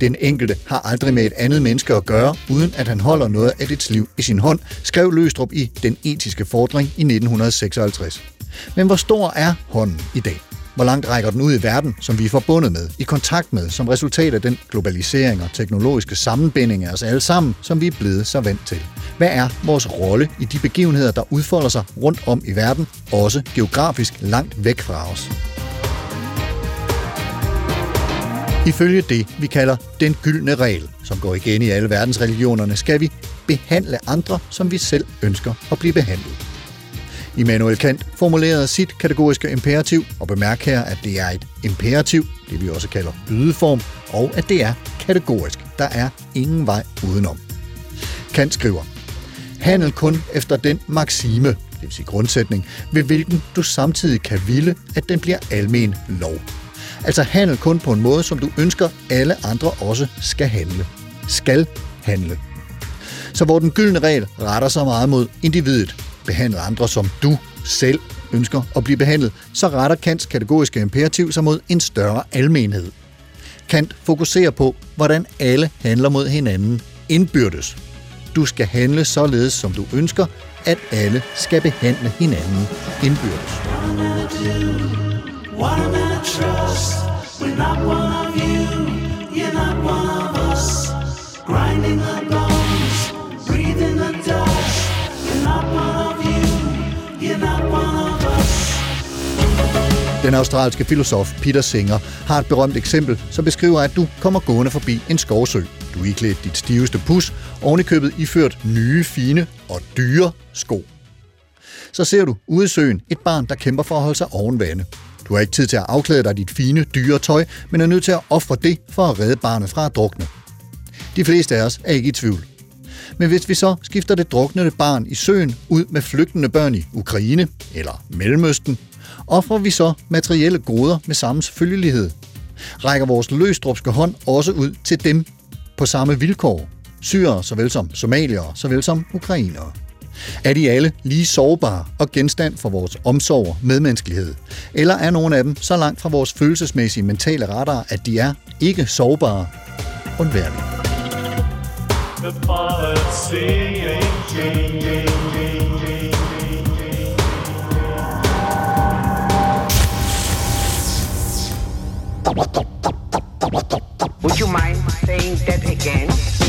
Den enkelte har aldrig med et andet menneske at gøre, uden at han holder noget af dets liv i sin hånd, skrev Løstrup i Den etiske fordring i 1956. Men hvor stor er hånden i dag? Hvor langt rækker den ud i verden, som vi er forbundet med, i kontakt med, som resultat af den globalisering og teknologiske sammenbinding af os alle sammen, som vi er blevet så vant til? Hvad er vores rolle i de begivenheder, der udfolder sig rundt om i verden, også geografisk langt væk fra os? Ifølge det, vi kalder den gyldne regel, som går igen i alle verdensreligionerne, skal vi behandle andre, som vi selv ønsker at blive behandlet. Immanuel Kant formulerede sit kategoriske imperativ, og bemærk her, at det er et imperativ, det vi også kalder bydeform, og at det er kategorisk. Der er ingen vej udenom. Kant skriver, handel kun efter den maxime, det vil sige grundsætning, ved hvilken du samtidig kan ville, at den bliver almen lov. Altså handel kun på en måde, som du ønsker, alle andre også skal handle. Skal handle. Så hvor den gyldne regel retter sig meget mod individet, behandle andre som du selv ønsker at blive behandlet, så retter Kants kategoriske imperativ sig mod en større almenhed. Kant fokuserer på, hvordan alle handler mod hinanden indbyrdes. Du skal handle således, som du ønsker, at alle skal behandle hinanden indbyrdes. Grinding am Den australske filosof Peter Singer har et berømt eksempel, som beskriver, at du kommer gående forbi en skovsø. Du er iklædt dit stiveste pus, ovenikøbet iført nye, fine og dyre sko. Så ser du ude i søen et barn, der kæmper for at holde sig oven vande. Du har ikke tid til at afklæde dig dit fine, dyre tøj, men er nødt til at ofre det for at redde barnet fra at drukne. De fleste af os er ikke i tvivl. Men hvis vi så skifter det druknede barn i søen ud med flygtende børn i Ukraine eller Mellemøsten, offrer vi så materielle goder med samme selvfølgelighed? Rækker vores løsdrupske hånd også ud til dem på samme vilkår? Syrere såvel som somaliere, såvel som ukrainere. Er de alle lige sårbare og genstand for vores omsorg og medmenneskelighed? Eller er nogle af dem så langt fra vores følelsesmæssige mentale radar, at de er ikke sårbare og undværlige? The Would you mind saying that again?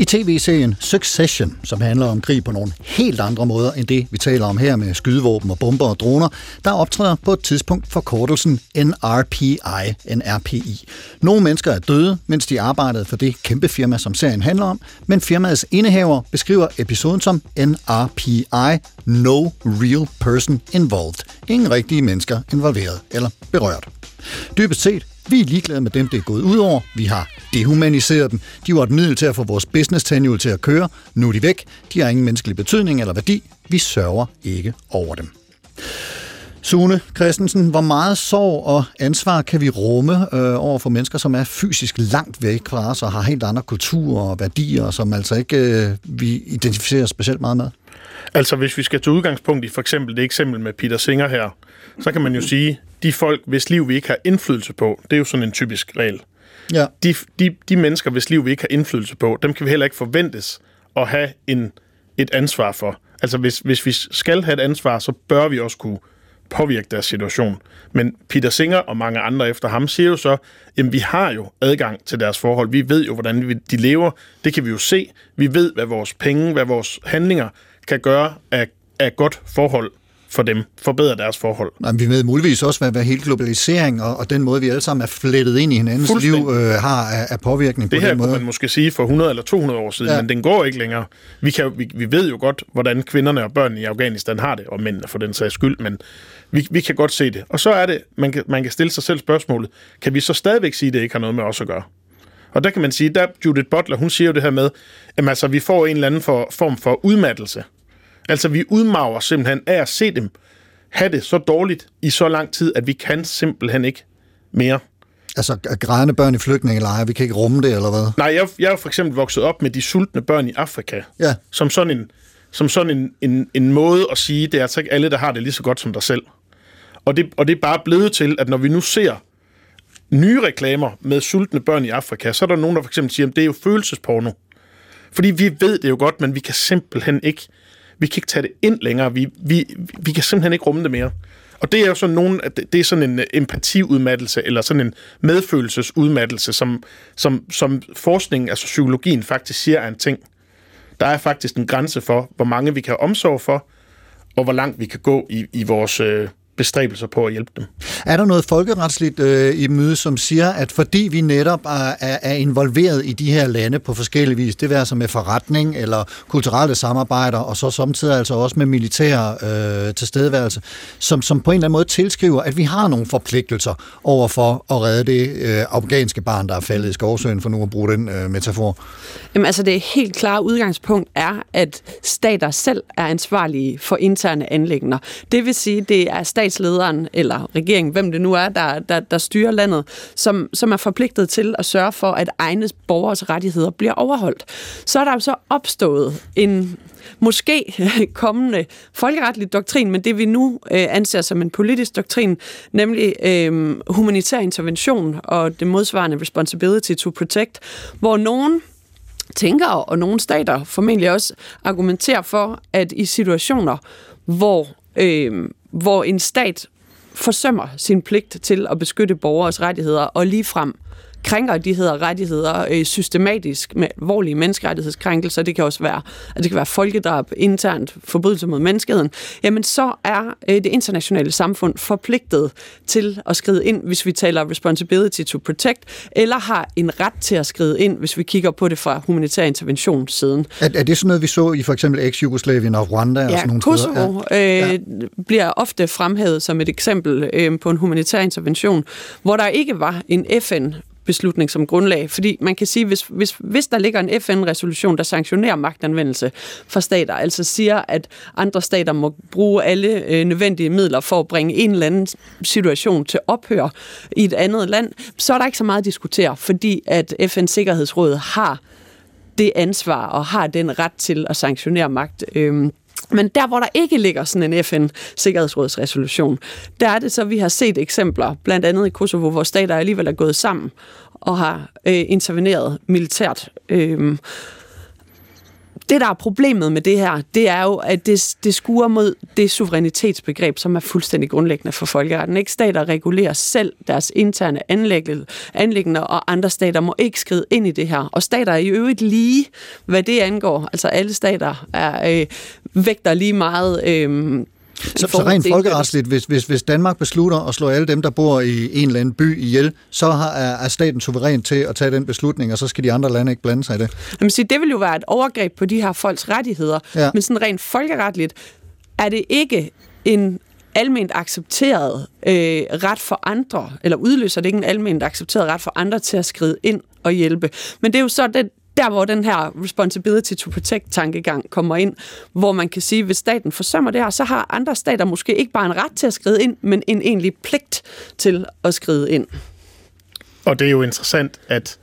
I tv-serien Succession, som handler om krig på nogle helt andre måder end det, vi taler om her med skydevåben og bomber og droner, der optræder på et tidspunkt forkortelsen NRPI, NRPI. Nogle mennesker er døde, mens de arbejdede for det kæmpe firma, som serien handler om, men firmaets indehaver beskriver episoden som NRPI, No Real Person Involved. Ingen rigtige mennesker involveret eller berørt. Dybest set vi er ligeglade med dem, det er gået ud over. Vi har dehumaniseret dem. De var et middel til at få vores business tenure til at køre. Nu er de væk. De har ingen menneskelig betydning eller værdi. Vi sørger ikke over dem. Sune Christensen, hvor meget sorg og ansvar kan vi rumme øh, over for mennesker, som er fysisk langt væk fra os og har helt andre kulturer og værdier, som altså ikke øh, vi identificerer specielt meget med? Altså, hvis vi skal tage udgangspunkt i for eksempel det eksempel med Peter Singer her, så kan man jo sige, de folk, hvis liv vi ikke har indflydelse på, det er jo sådan en typisk regel. Ja. De, de, de mennesker, hvis liv vi ikke har indflydelse på, dem kan vi heller ikke forventes at have en, et ansvar for. Altså, hvis, hvis vi skal have et ansvar, så bør vi også kunne påvirke deres situation. Men Peter Singer og mange andre efter ham siger jo så, jamen vi har jo adgang til deres forhold. Vi ved jo, hvordan de lever. Det kan vi jo se. Vi ved, hvad vores penge, hvad vores handlinger kan gøre af, af godt forhold for dem, forbedre deres forhold. Jamen, vi ved muligvis også, hvad, hvad hele globalisering og, og den måde, vi alle sammen er flettet ind i hinandens liv, øh, har af, af påvirkning det på her den måde. kunne man måske sige for 100 eller 200 år siden, Ja. men den går ikke længere. Vi, kan, vi, vi ved jo godt, hvordan kvinderne og børnene i Afghanistan har det, og mændene for den sags skyld, men vi, vi kan godt se det. Og så er det, man kan, man kan stille sig selv spørgsmålet, kan vi så stadigvæk sige, at det ikke har noget med os at gøre? Og der kan man sige, der Judith Butler, hun siger jo det her med, at altså, vi får en eller anden for, form for udmattelse. Altså, vi udmager simpelthen af at se dem have det så dårligt i så lang tid, at vi kan simpelthen ikke mere. Altså grædende børn i flygtningelejre, vi kan ikke rumme det, eller hvad? Nej, jeg, jeg er for eksempel vokset op med de sultne børn i Afrika. Ja. Som sådan en, som sådan en, en, en måde at sige, det er altså ikke alle, der har det lige så godt som dig selv. Og det, og det er bare blevet til, at når vi nu ser nye reklamer med sultne børn i Afrika, så er der nogen, der for eksempel siger, at det er jo følelsesporno. Fordi vi ved det jo godt, men vi kan simpelthen ikke, vi kan ikke tage det ind længere. Vi, vi, vi kan simpelthen ikke rumme det mere. Og det er jo sådan nogen, det er sådan en øh, empatiudmattelse, eller sådan en medfølelsesudmattelse, som, som, som forskningen, altså psykologien, faktisk siger er en ting. Der er faktisk en grænse for, hvor mange vi kan have omsorg for, og hvor langt vi kan gå i, i vores øh, bestræbelser på at hjælpe dem. Er der noget folkeretsligt øh, i møde, som siger, at fordi vi netop er, er, er involveret i de her lande på forskellige vis, det vil altså med forretning eller kulturelle samarbejder, og så samtidig altså også med militær øh, tilstedeværelse, som, som på en eller anden måde tilskriver, at vi har nogle forpligtelser over for at redde det øh, afghanske barn, der er faldet i skovsøen, for nu at bruge den øh, metafor? Jamen altså det helt klare udgangspunkt er, at stater selv er ansvarlige for interne anlægner. Det vil sige, det er statslederen eller regeringen, hvem det nu er, der, der, der styrer landet, som, som er forpligtet til at sørge for, at egne borgers rettigheder bliver overholdt. Så er der jo så opstået en måske kommende folkeretlig doktrin, men det vi nu øh, anser som en politisk doktrin, nemlig øh, humanitær intervention og det modsvarende responsibility to protect, hvor nogen tænker, og nogle stater formentlig også argumenterer for, at i situationer, hvor, øh, hvor en stat forsømmer sin pligt til at beskytte borgers rettigheder, og ligefrem krænker de her rettigheder øh, systematisk med alvorlige menneskerettighedskrænkelser, det kan også være, at det kan være folkedrab, internt forbrydelse mod menneskeheden, jamen så er øh, det internationale samfund forpligtet til at skride ind, hvis vi taler responsibility to protect, eller har en ret til at skride ind, hvis vi kigger på det fra humanitær intervention siden. Er, er det sådan noget, vi så i for eksempel eks-Jugoslavien og Rwanda? og Ja, sådan nogle Kosovo ja. Øh, bliver ofte fremhævet som et eksempel øh, på en humanitær intervention, hvor der ikke var en FN beslutning som grundlag. Fordi man kan sige, hvis, hvis, hvis der ligger en FN-resolution, der sanktionerer magtanvendelse for stater, altså siger, at andre stater må bruge alle øh, nødvendige midler for at bringe en eller anden situation til ophør i et andet land, så er der ikke så meget at diskutere, fordi at FN's Sikkerhedsråd har det ansvar og har den ret til at sanktionere magt. Øhm, men der, hvor der ikke ligger sådan en FN-sikkerhedsrådsresolution, der er det så, vi har set eksempler, blandt andet i Kosovo, hvor stater alligevel er gået sammen og har øh, interveneret militært. Øh, det, der er problemet med det her, det er jo, at det, det skuer mod det suverænitetsbegreb, som er fuldstændig grundlæggende for folkeretten. Ikke stater regulerer selv deres interne anlæggende, og andre stater må ikke skride ind i det her. Og stater er i øvrigt lige, hvad det angår. Altså alle stater er, øh, vægter lige meget... Øh, så, så rent folkeretsligt, hvis, hvis, hvis Danmark beslutter at slå alle dem, der bor i en eller anden by ihjel, så har, er, staten suveræn til at tage den beslutning, og så skal de andre lande ikke blande sig i det. Jamen, sige, det vil jo være et overgreb på de her folks rettigheder. Ja. Men sådan rent folkeretligt er det ikke en almindeligt accepteret øh, ret for andre, eller udløser det ikke en almindeligt accepteret ret for andre til at skride ind og hjælpe. Men det er jo så det, der, hvor den her responsibility to protect-tankegang kommer ind, hvor man kan sige, at hvis staten forsømmer det her, så har andre stater måske ikke bare en ret til at skride ind, men en egentlig pligt til at skride ind. Og det er jo interessant, at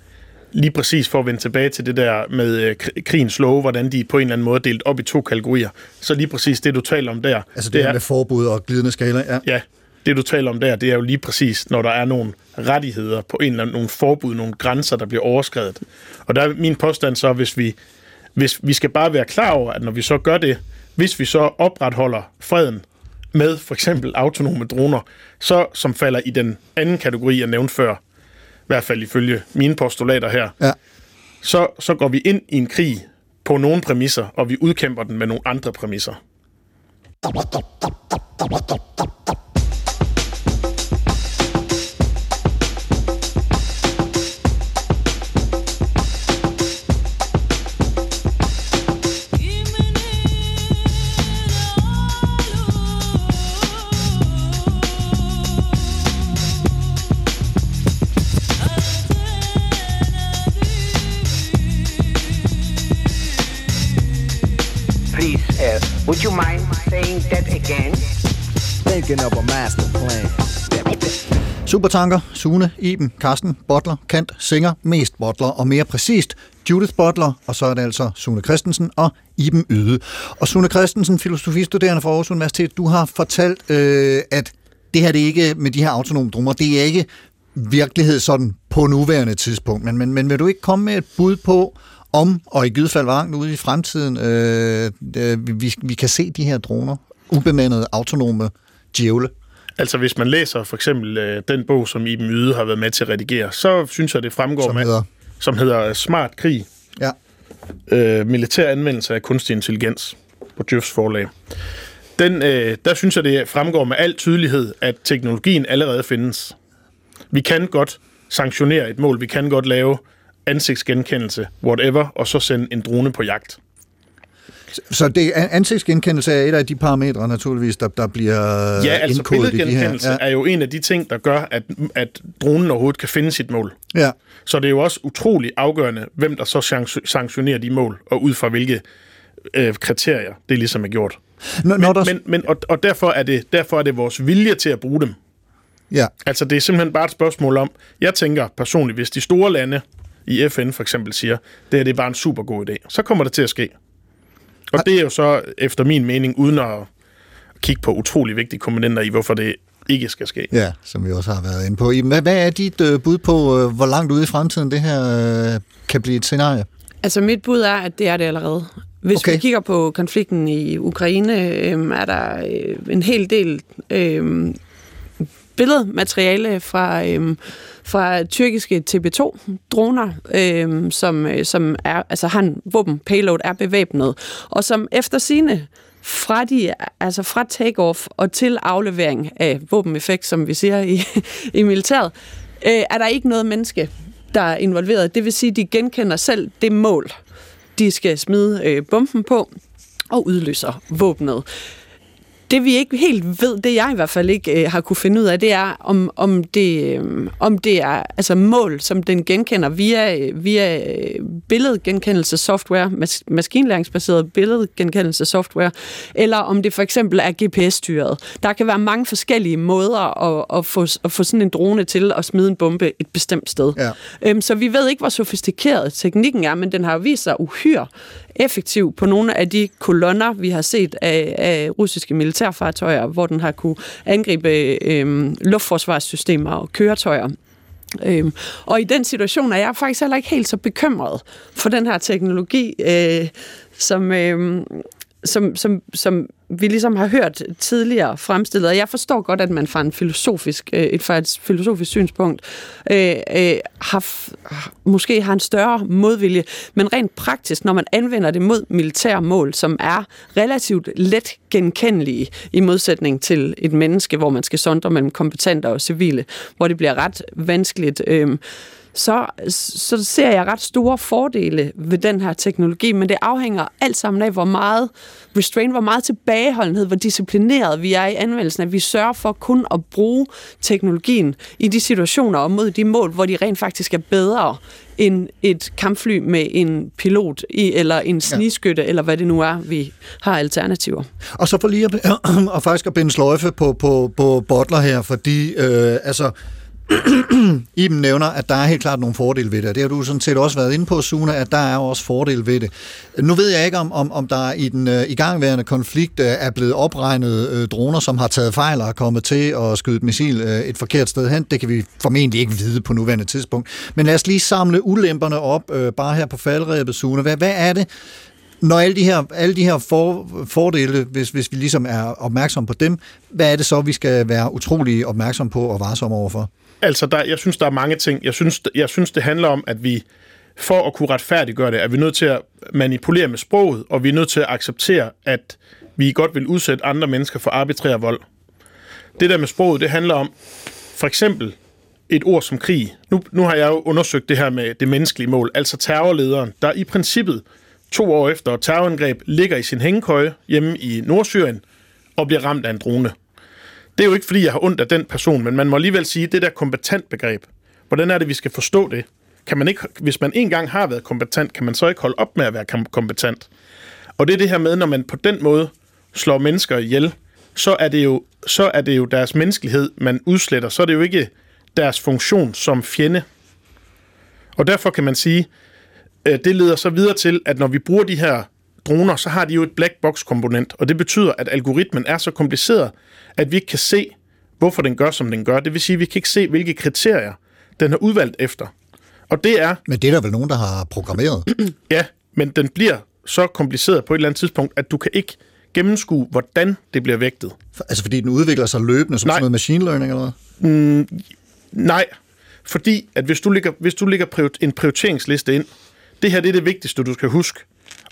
lige præcis for at vende tilbage til det der med øh, kri- krigens love, hvordan de på en eller anden måde er delt op i to kategorier, så lige præcis det, du taler om der. Altså det, det er, her med forbud og glidende skala, ja. Ja, det du taler om der, det er jo lige præcis, når der er nogle rettigheder på en eller anden, nogle forbud, nogle grænser, der bliver overskrevet. Og der er min påstand så, hvis vi, hvis vi skal bare være klar over, at når vi så gør det, hvis vi så opretholder freden med for eksempel autonome droner, så som falder i den anden kategori, jeg nævnte før, i hvert fald ifølge mine postulater her, Ja. så, så går vi ind i en krig på nogle præmisser, og vi udkæmper den med nogle andre præmisser. Please, uh, would you mind saying that again? Thinking of a master plan. Supertanker, Sune, Iben, Karsten, Bottler, Kant, Singer, mest Bottler og mere præcist Judith Butler, og så er det altså Sune Christensen og Iben Yde. Og Sune Christensen, filosofistuderende fra Aarhus Universitet, du har fortalt, øh, at det her det er ikke med de her autonome drømmer, det er ikke virkelighed sådan på nuværende tidspunkt, men, men, men vil du ikke komme med et bud på, om, og i givet fald hvor langt ude i fremtiden, øh, øh, vi, vi kan se de her droner, ubemandede, autonome djævle? Altså hvis man læser for eksempel øh, den bog, som Iben Yde har været med til at redigere, så synes jeg, det fremgår Som med, hedder? som hedder Smart Krig. Ja. Øh, militær anvendelse af kunstig intelligens på Djøfs forlag. Den, øh, der synes jeg, det fremgår med al tydelighed, at teknologien allerede findes. Vi kan godt sanktionere et mål, vi kan godt lave ansigtsgenkendelse, whatever, og så sende en drone på jagt. Så det, ansigtsgenkendelse er et af de parametre, naturligvis, der, der bliver Ja, altså billedgenkendelse Ja. er jo en af de ting, der gør, at, at dronen overhovedet kan finde sit mål. Ja. Så det er jo også utrolig afgørende, hvem der så sank- sanktionerer de mål, og ud fra hvilke øh, kriterier det ligesom er gjort. Når, Men, men, men, og, og derfor, er det, derfor er det vores vilje til at bruge dem. Ja. Altså det er simpelthen bare et spørgsmål om, jeg tænker personligt, hvis de store lande i FN for eksempel siger, det her det er bare en super god idé, så kommer det til at ske. Og det er jo så efter min mening, uden at kigge på utrolig vigtige komponenter i, hvorfor det ikke skal ske. Ja, som vi også har været inde på. Hvad, hvad er dit øh, bud på, øh, hvor langt ude i fremtiden det her øh, kan blive et scenarie? Altså mit bud er, at det er det allerede. Hvis okay. vi kigger på konflikten i Ukraine, øh, er der øh, en hel del øh, billedmateriale fra, øhm, fra tyrkiske TB2-droner, øhm, som, øh, som er, altså har en våben payload, er bevæbnet, og som efter sine fra, de, altså fra takeoff og til aflevering af våbeneffekt, som vi siger i, i militæret, øh, er der ikke noget menneske, der er involveret. Det vil sige, at de genkender selv det mål, de skal smide øh, bomben på, og udløser våbnet. Det vi ikke helt ved, det jeg i hvert fald ikke øh, har kunne finde ud af, det er, om, om, det, øh, om det er altså mål, som den genkender via, øh, via øh, billedgenkendelse-software, mas- maskinlæringsbaseret billedgenkendelse-software, eller om det for eksempel er GPS-styret. Der kan være mange forskellige måder at, at, få, at få sådan en drone til at smide en bombe et bestemt sted. Ja. Øhm, så vi ved ikke, hvor sofistikeret teknikken er, men den har jo vist sig uhyre effektiv på nogle af de kolonner, vi har set af, af russiske militærfartøjer, hvor den har kunne angribe øh, luftforsvarssystemer og køretøjer. Øhm, og i den situation er jeg faktisk heller ikke helt så bekymret for den her teknologi, øh, som, øh, som, som, som vi ligesom har hørt tidligere fremstillet. Og jeg forstår godt, at man fra en filosofisk, øh, et, fra et filosofisk synspunkt øh, øh, har, f- måske har en større modvilje, men rent praktisk, når man anvender det mod militære mål, som er relativt let genkendelige i modsætning til et menneske, hvor man skal sondre mellem kompetenter og civile, hvor det bliver ret vanskeligt. Øh, så, så ser jeg ret store fordele ved den her teknologi, men det afhænger alt sammen af, hvor meget restraint, hvor meget tilbageholdenhed, hvor disciplineret vi er i anvendelsen, at vi sørger for kun at bruge teknologien i de situationer og mod de mål, hvor de rent faktisk er bedre end et kampfly med en pilot i, eller en snigskytte, ja. eller hvad det nu er, vi har alternativer. Og så for lige at, og faktisk at binde sløjfe på, på, på Butler her, fordi øh, altså, Iben nævner, at der er helt klart nogle fordele ved det, det har du sådan set også været inde på, Sune, at der er også fordele ved det. Nu ved jeg ikke, om, om, om der i den øh, igangværende konflikt øh, er blevet opregnet øh, droner, som har taget fejl og er kommet til at skyde et missil øh, et forkert sted hen. Det kan vi formentlig ikke vide på nuværende tidspunkt. Men lad os lige samle ulemperne op, øh, bare her på faldrebet, Sune. Hvad, hvad er det, når alle de her, alle de her for, fordele, hvis, hvis vi ligesom er opmærksom på dem, hvad er det så, vi skal være utrolig opmærksom på og varsomme overfor? Altså, der, jeg synes, der er mange ting. Jeg synes, jeg synes, det handler om, at vi for at kunne retfærdiggøre det, er vi nødt til at manipulere med sproget, og vi er nødt til at acceptere, at vi godt vil udsætte andre mennesker for arbitrær vold. Det der med sproget, det handler om for eksempel et ord som krig. Nu, nu har jeg jo undersøgt det her med det menneskelige mål, altså terrorlederen, der i princippet to år efter terrorangreb ligger i sin hængekøje hjemme i Nordsyrien og bliver ramt af en drone. Det er jo ikke, fordi jeg har ondt af den person, men man må alligevel sige, det der kompetent begreb. Hvordan er det, vi skal forstå det? Kan man ikke, hvis man engang har været kompetent, kan man så ikke holde op med at være kompetent? Og det er det her med, når man på den måde slår mennesker ihjel, så er det jo, så er det jo deres menneskelighed, man udsletter. Så er det jo ikke deres funktion som fjende. Og derfor kan man sige, det leder så videre til, at når vi bruger de her droner, så har de jo et black box komponent, og det betyder, at algoritmen er så kompliceret, at vi ikke kan se, hvorfor den gør, som den gør. Det vil sige, at vi kan ikke se, hvilke kriterier den har udvalgt efter. Og det er... Men det er der vel nogen, der har programmeret? ja, men den bliver så kompliceret på et eller andet tidspunkt, at du kan ikke gennemskue, hvordan det bliver vægtet. Altså fordi den udvikler sig løbende som Nej. sådan noget machine learning eller hvad? Mm, nej, fordi at hvis du lægger, hvis du lægger prior- en prioriteringsliste ind, det her det er det vigtigste, du skal huske,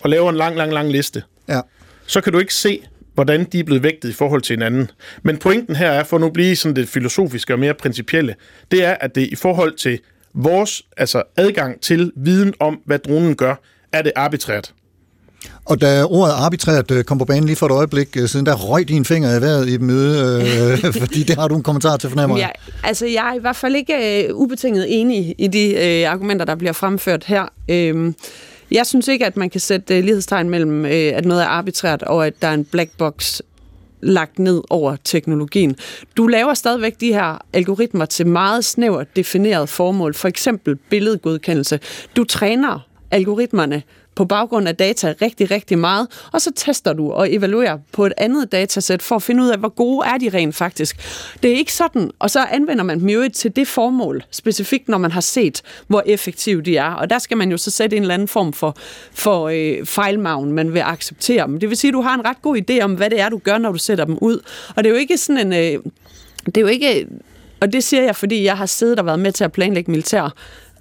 og laver en lang, lang, lang liste, Ja. så kan du ikke se, hvordan de er blevet vægtet i forhold til hinanden. Men pointen her er, for nu at blive sådan det filosofiske og mere principielle, det er, at det i forhold til vores altså adgang til viden om, hvad dronen gør, er det arbitrært. Og da ordet arbitrært øh, kom på banen lige for et øjeblik øh, siden, der røg din finger i vejret i et møde, øh, fordi det har du en kommentar til, fornemmer jeg. Ja, altså, jeg er i hvert fald ikke øh, ubetinget enig i de øh, argumenter, der bliver fremført her. Øhm, jeg synes ikke, at man kan sætte øh, lighedstegn mellem, øh, at noget er arbitrært, og at der er en black box lagt ned over teknologien. Du laver stadigvæk de her algoritmer til meget snævert defineret formål, for eksempel billedgodkendelse. Du træner algoritmerne på baggrund af data rigtig, rigtig meget, og så tester du og evaluerer på et andet datasæt for at finde ud af, hvor gode er de rent faktisk. Det er ikke sådan, og så anvender man dem jo til det formål, specifikt når man har set, hvor effektive de er. Og der skal man jo så sætte en eller anden form for, for øh, fejlmagen, man vil acceptere dem. Det vil sige, at du har en ret god idé om, hvad det er, du gør, når du sætter dem ud. Og det er jo ikke sådan en... Øh, det er jo ikke... Og det siger jeg, fordi jeg har siddet og været med til at planlægge militær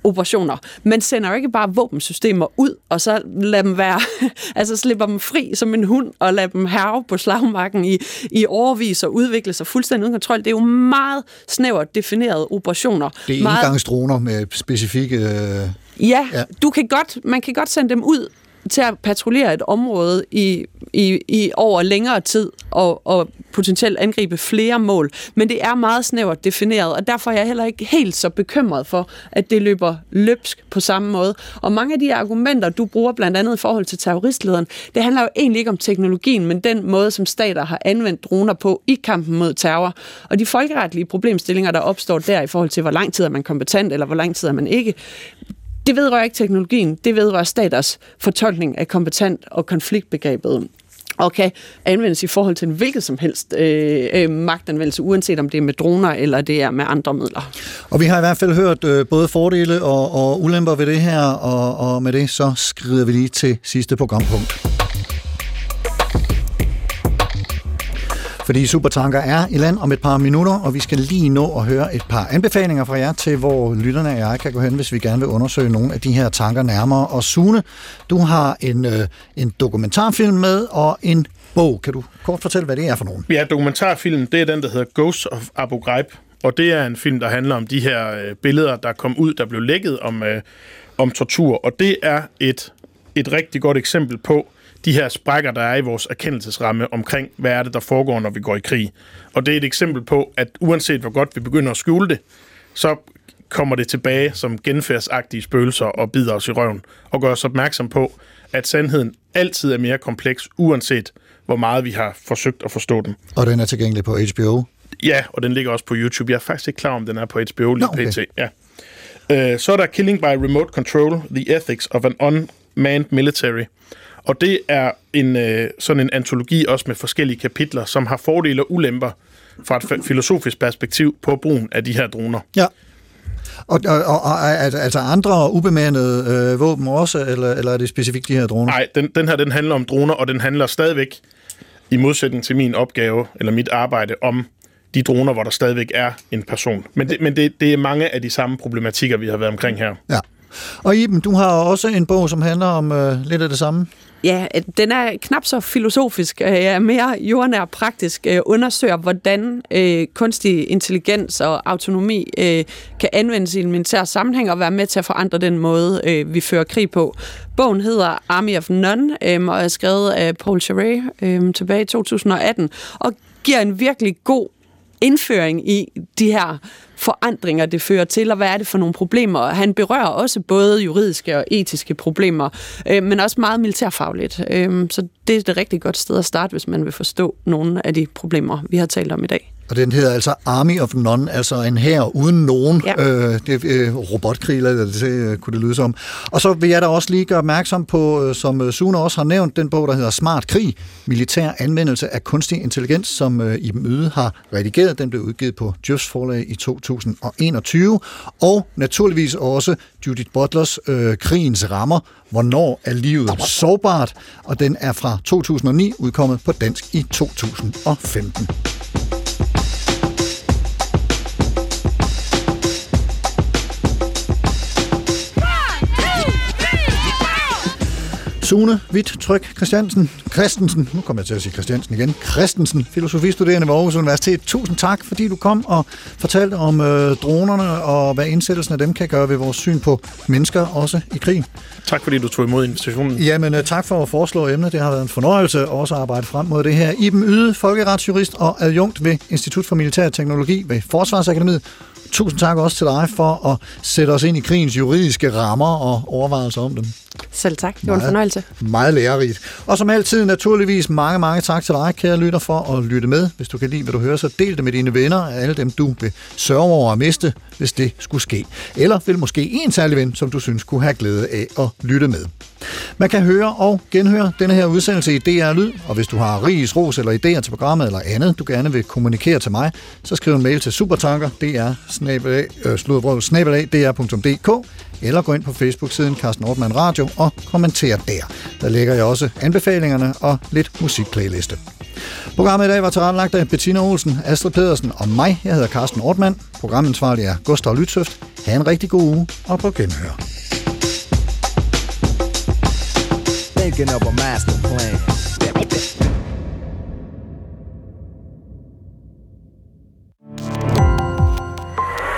operationer. Man sender jo ikke bare våbensystemer ud, og så lader dem være, altså slipper dem fri som en hund, og lader dem herve på slagmarken i, i overvis og udvikle sig fuldstændig uden kontrol. Det er jo meget snævert definerede operationer. Det er meget, engangsdroner med specifikke... Øh, Ja, Ja. ja. Du kan godt, man kan godt sende dem ud til at patruljere et område i, i, i over længere tid og, og potentielt angribe flere mål. Men det er meget snævert defineret, og derfor er jeg heller ikke helt så bekymret for, at det løber løbsk på samme måde. Og mange af de argumenter, du bruger blandt andet i forhold til terroristlederen, det handler jo egentlig ikke om teknologien, men den måde, som stater har anvendt droner på i kampen mod terror. Og de folkeretlige problemstillinger, der opstår der i forhold til, hvor lang tid er man kompetent, eller hvor lang tid er man ikke, det vedrører ikke teknologien, det vedrører staters fortolkning af kompetent og konfliktbegrebet og kan anvendes i forhold til en hvilket som helst øh, øh, magtanvendelse, uanset om det er med droner eller det er med andre midler. Og vi har i hvert fald hørt øh, både fordele og, og ulemper ved det her, og, og med det så skrider vi lige til sidste programpunkt. Fordi Supertanker er i land om et par minutter, og vi skal lige nå at høre et par anbefalinger fra jer til, hvor lytterne og jeg kan gå hen, hvis vi gerne vil undersøge nogle af de her tanker nærmere. Og Sune, du har en, øh, en dokumentarfilm med og en bog. Kan du kort fortælle, hvad det er for nogen? Ja, dokumentarfilmen, det er den, der hedder Ghost of Abu Ghraib, og det er en film, der handler om de her øh, billeder, der kom ud, der blev lækket om, øh, om tortur, og det er et, et rigtig godt eksempel på de her sprækker, der er i vores erkendelsesramme omkring, hvad er det, der foregår, når vi går i krig. Og det er et eksempel på, at uanset hvor godt vi begynder at skjule det, så kommer det tilbage som genfærdsagtige spøgelser og bider os i røven, og gør os opmærksom på, at sandheden altid er mere kompleks, uanset hvor meget vi har forsøgt at forstå den. Og den er tilgængelig på HBO. Ja, og den ligger også på YouTube. Jeg er faktisk ikke klar om, den er på HBO lige Nå, okay. pt. Ja. Øh, så er der Killing by Remote Control, The Ethics of an Unmanned Military. Og det er en øh, sådan en antologi også med forskellige kapitler, som har fordele og ulemper fra et fi- filosofisk perspektiv på brugen af de her droner. Ja. Og, og, og, og er- altså andre ubemandede øh, våben også, eller, eller er det specifikt de her droner? Nej, den, den her den handler om droner, og den handler stadigvæk, i modsætning til min opgave, eller mit arbejde, om de droner, hvor der stadigvæk er en person. Men det, men det, det er mange af de samme problematikker, vi har været omkring her. Ja. Og Iben, du har også en bog, som handler om øh, lidt af det samme. Ja, den er knap så filosofisk, øh, er mere jordnær praktisk, øh, undersøger, hvordan øh, kunstig intelligens og autonomi øh, kan anvendes i en militær sammenhæng og være med til at forandre den måde, øh, vi fører krig på. Bogen hedder Army of None øh, og er skrevet af Paul Charret øh, tilbage i 2018 og giver en virkelig god indføring i de her forandringer, det fører til, og hvad er det for nogle problemer. Og Han berører også både juridiske og etiske problemer, øh, men også meget militærfagligt. Øh, så det er et rigtig godt sted at starte, hvis man vil forstå nogle af de problemer, vi har talt om i dag. Og den hedder altså Army of None, altså en her uden nogen. Ja. Øh, det, øh, robotkrig, eller det, øh, kunne det lyde som. Og så vil jeg da også lige gøre opmærksom på, øh, som øh, Sune også har nævnt, den bog, der hedder Smart Krig, militær anvendelse af kunstig intelligens, som øh, Iben Yde har redigeret. Den blev udgivet på Djøfs forlag i 2021. Og naturligvis også Judith Butlers øh, Krigens Rammer, Hvornår er livet sårbart? Og den er fra 2009, udkommet på dansk i 2015. Sune Witt Tryk Christiansen, Christensen, nu kommer jeg til at sige Christiansen igen, Christensen, filosofistuderende ved Aarhus Universitet. Tusind tak, fordi du kom og fortalte om øh, dronerne og hvad indsættelsen af dem kan gøre ved vores syn på mennesker, også i krig. Tak fordi du tog imod invitationen. Jamen, øh, tak for at foreslå emnet. Det har været en fornøjelse også at arbejde frem mod det her. Iben Yde, folkeretsjurist og adjunkt ved Institut for Militær Teknologi ved Forsvarsakademiet. Tusind tak også til dig for at sætte os ind i krigens juridiske rammer og overvejelser om dem. Selv tak. Det var en Meget. fornøjelse. Meget lærerigt. Og som altid naturligvis mange, mange tak til dig, kære lytter, for at lytte med. Hvis du kan lide, hvad du hører, så del det med dine venner, alle dem du vil sørge over at miste, hvis det skulle ske. Eller vil måske en særlig ven, som du synes kunne have glæde af at lytte med. Man kan høre og genhøre denne her udsendelse i DR Lyd, og hvis du har ris, ros eller idéer til programmet eller andet, du gerne vil kommunikere til mig, så skriv en mail til supertanker, dr, eller gå ind på Facebook-siden Carsten Ortmann Radio og kommenter der. Der lægger jeg også anbefalingerne og lidt musikplayliste. Programmet i dag var tilrettelagt af Bettina Olsen, Astrid Pedersen og mig. Jeg hedder Carsten Ortmann. Programansvarlig er Gustav Lytsøft. Ha' en rigtig god uge og på genhør. Thinking of a master plan.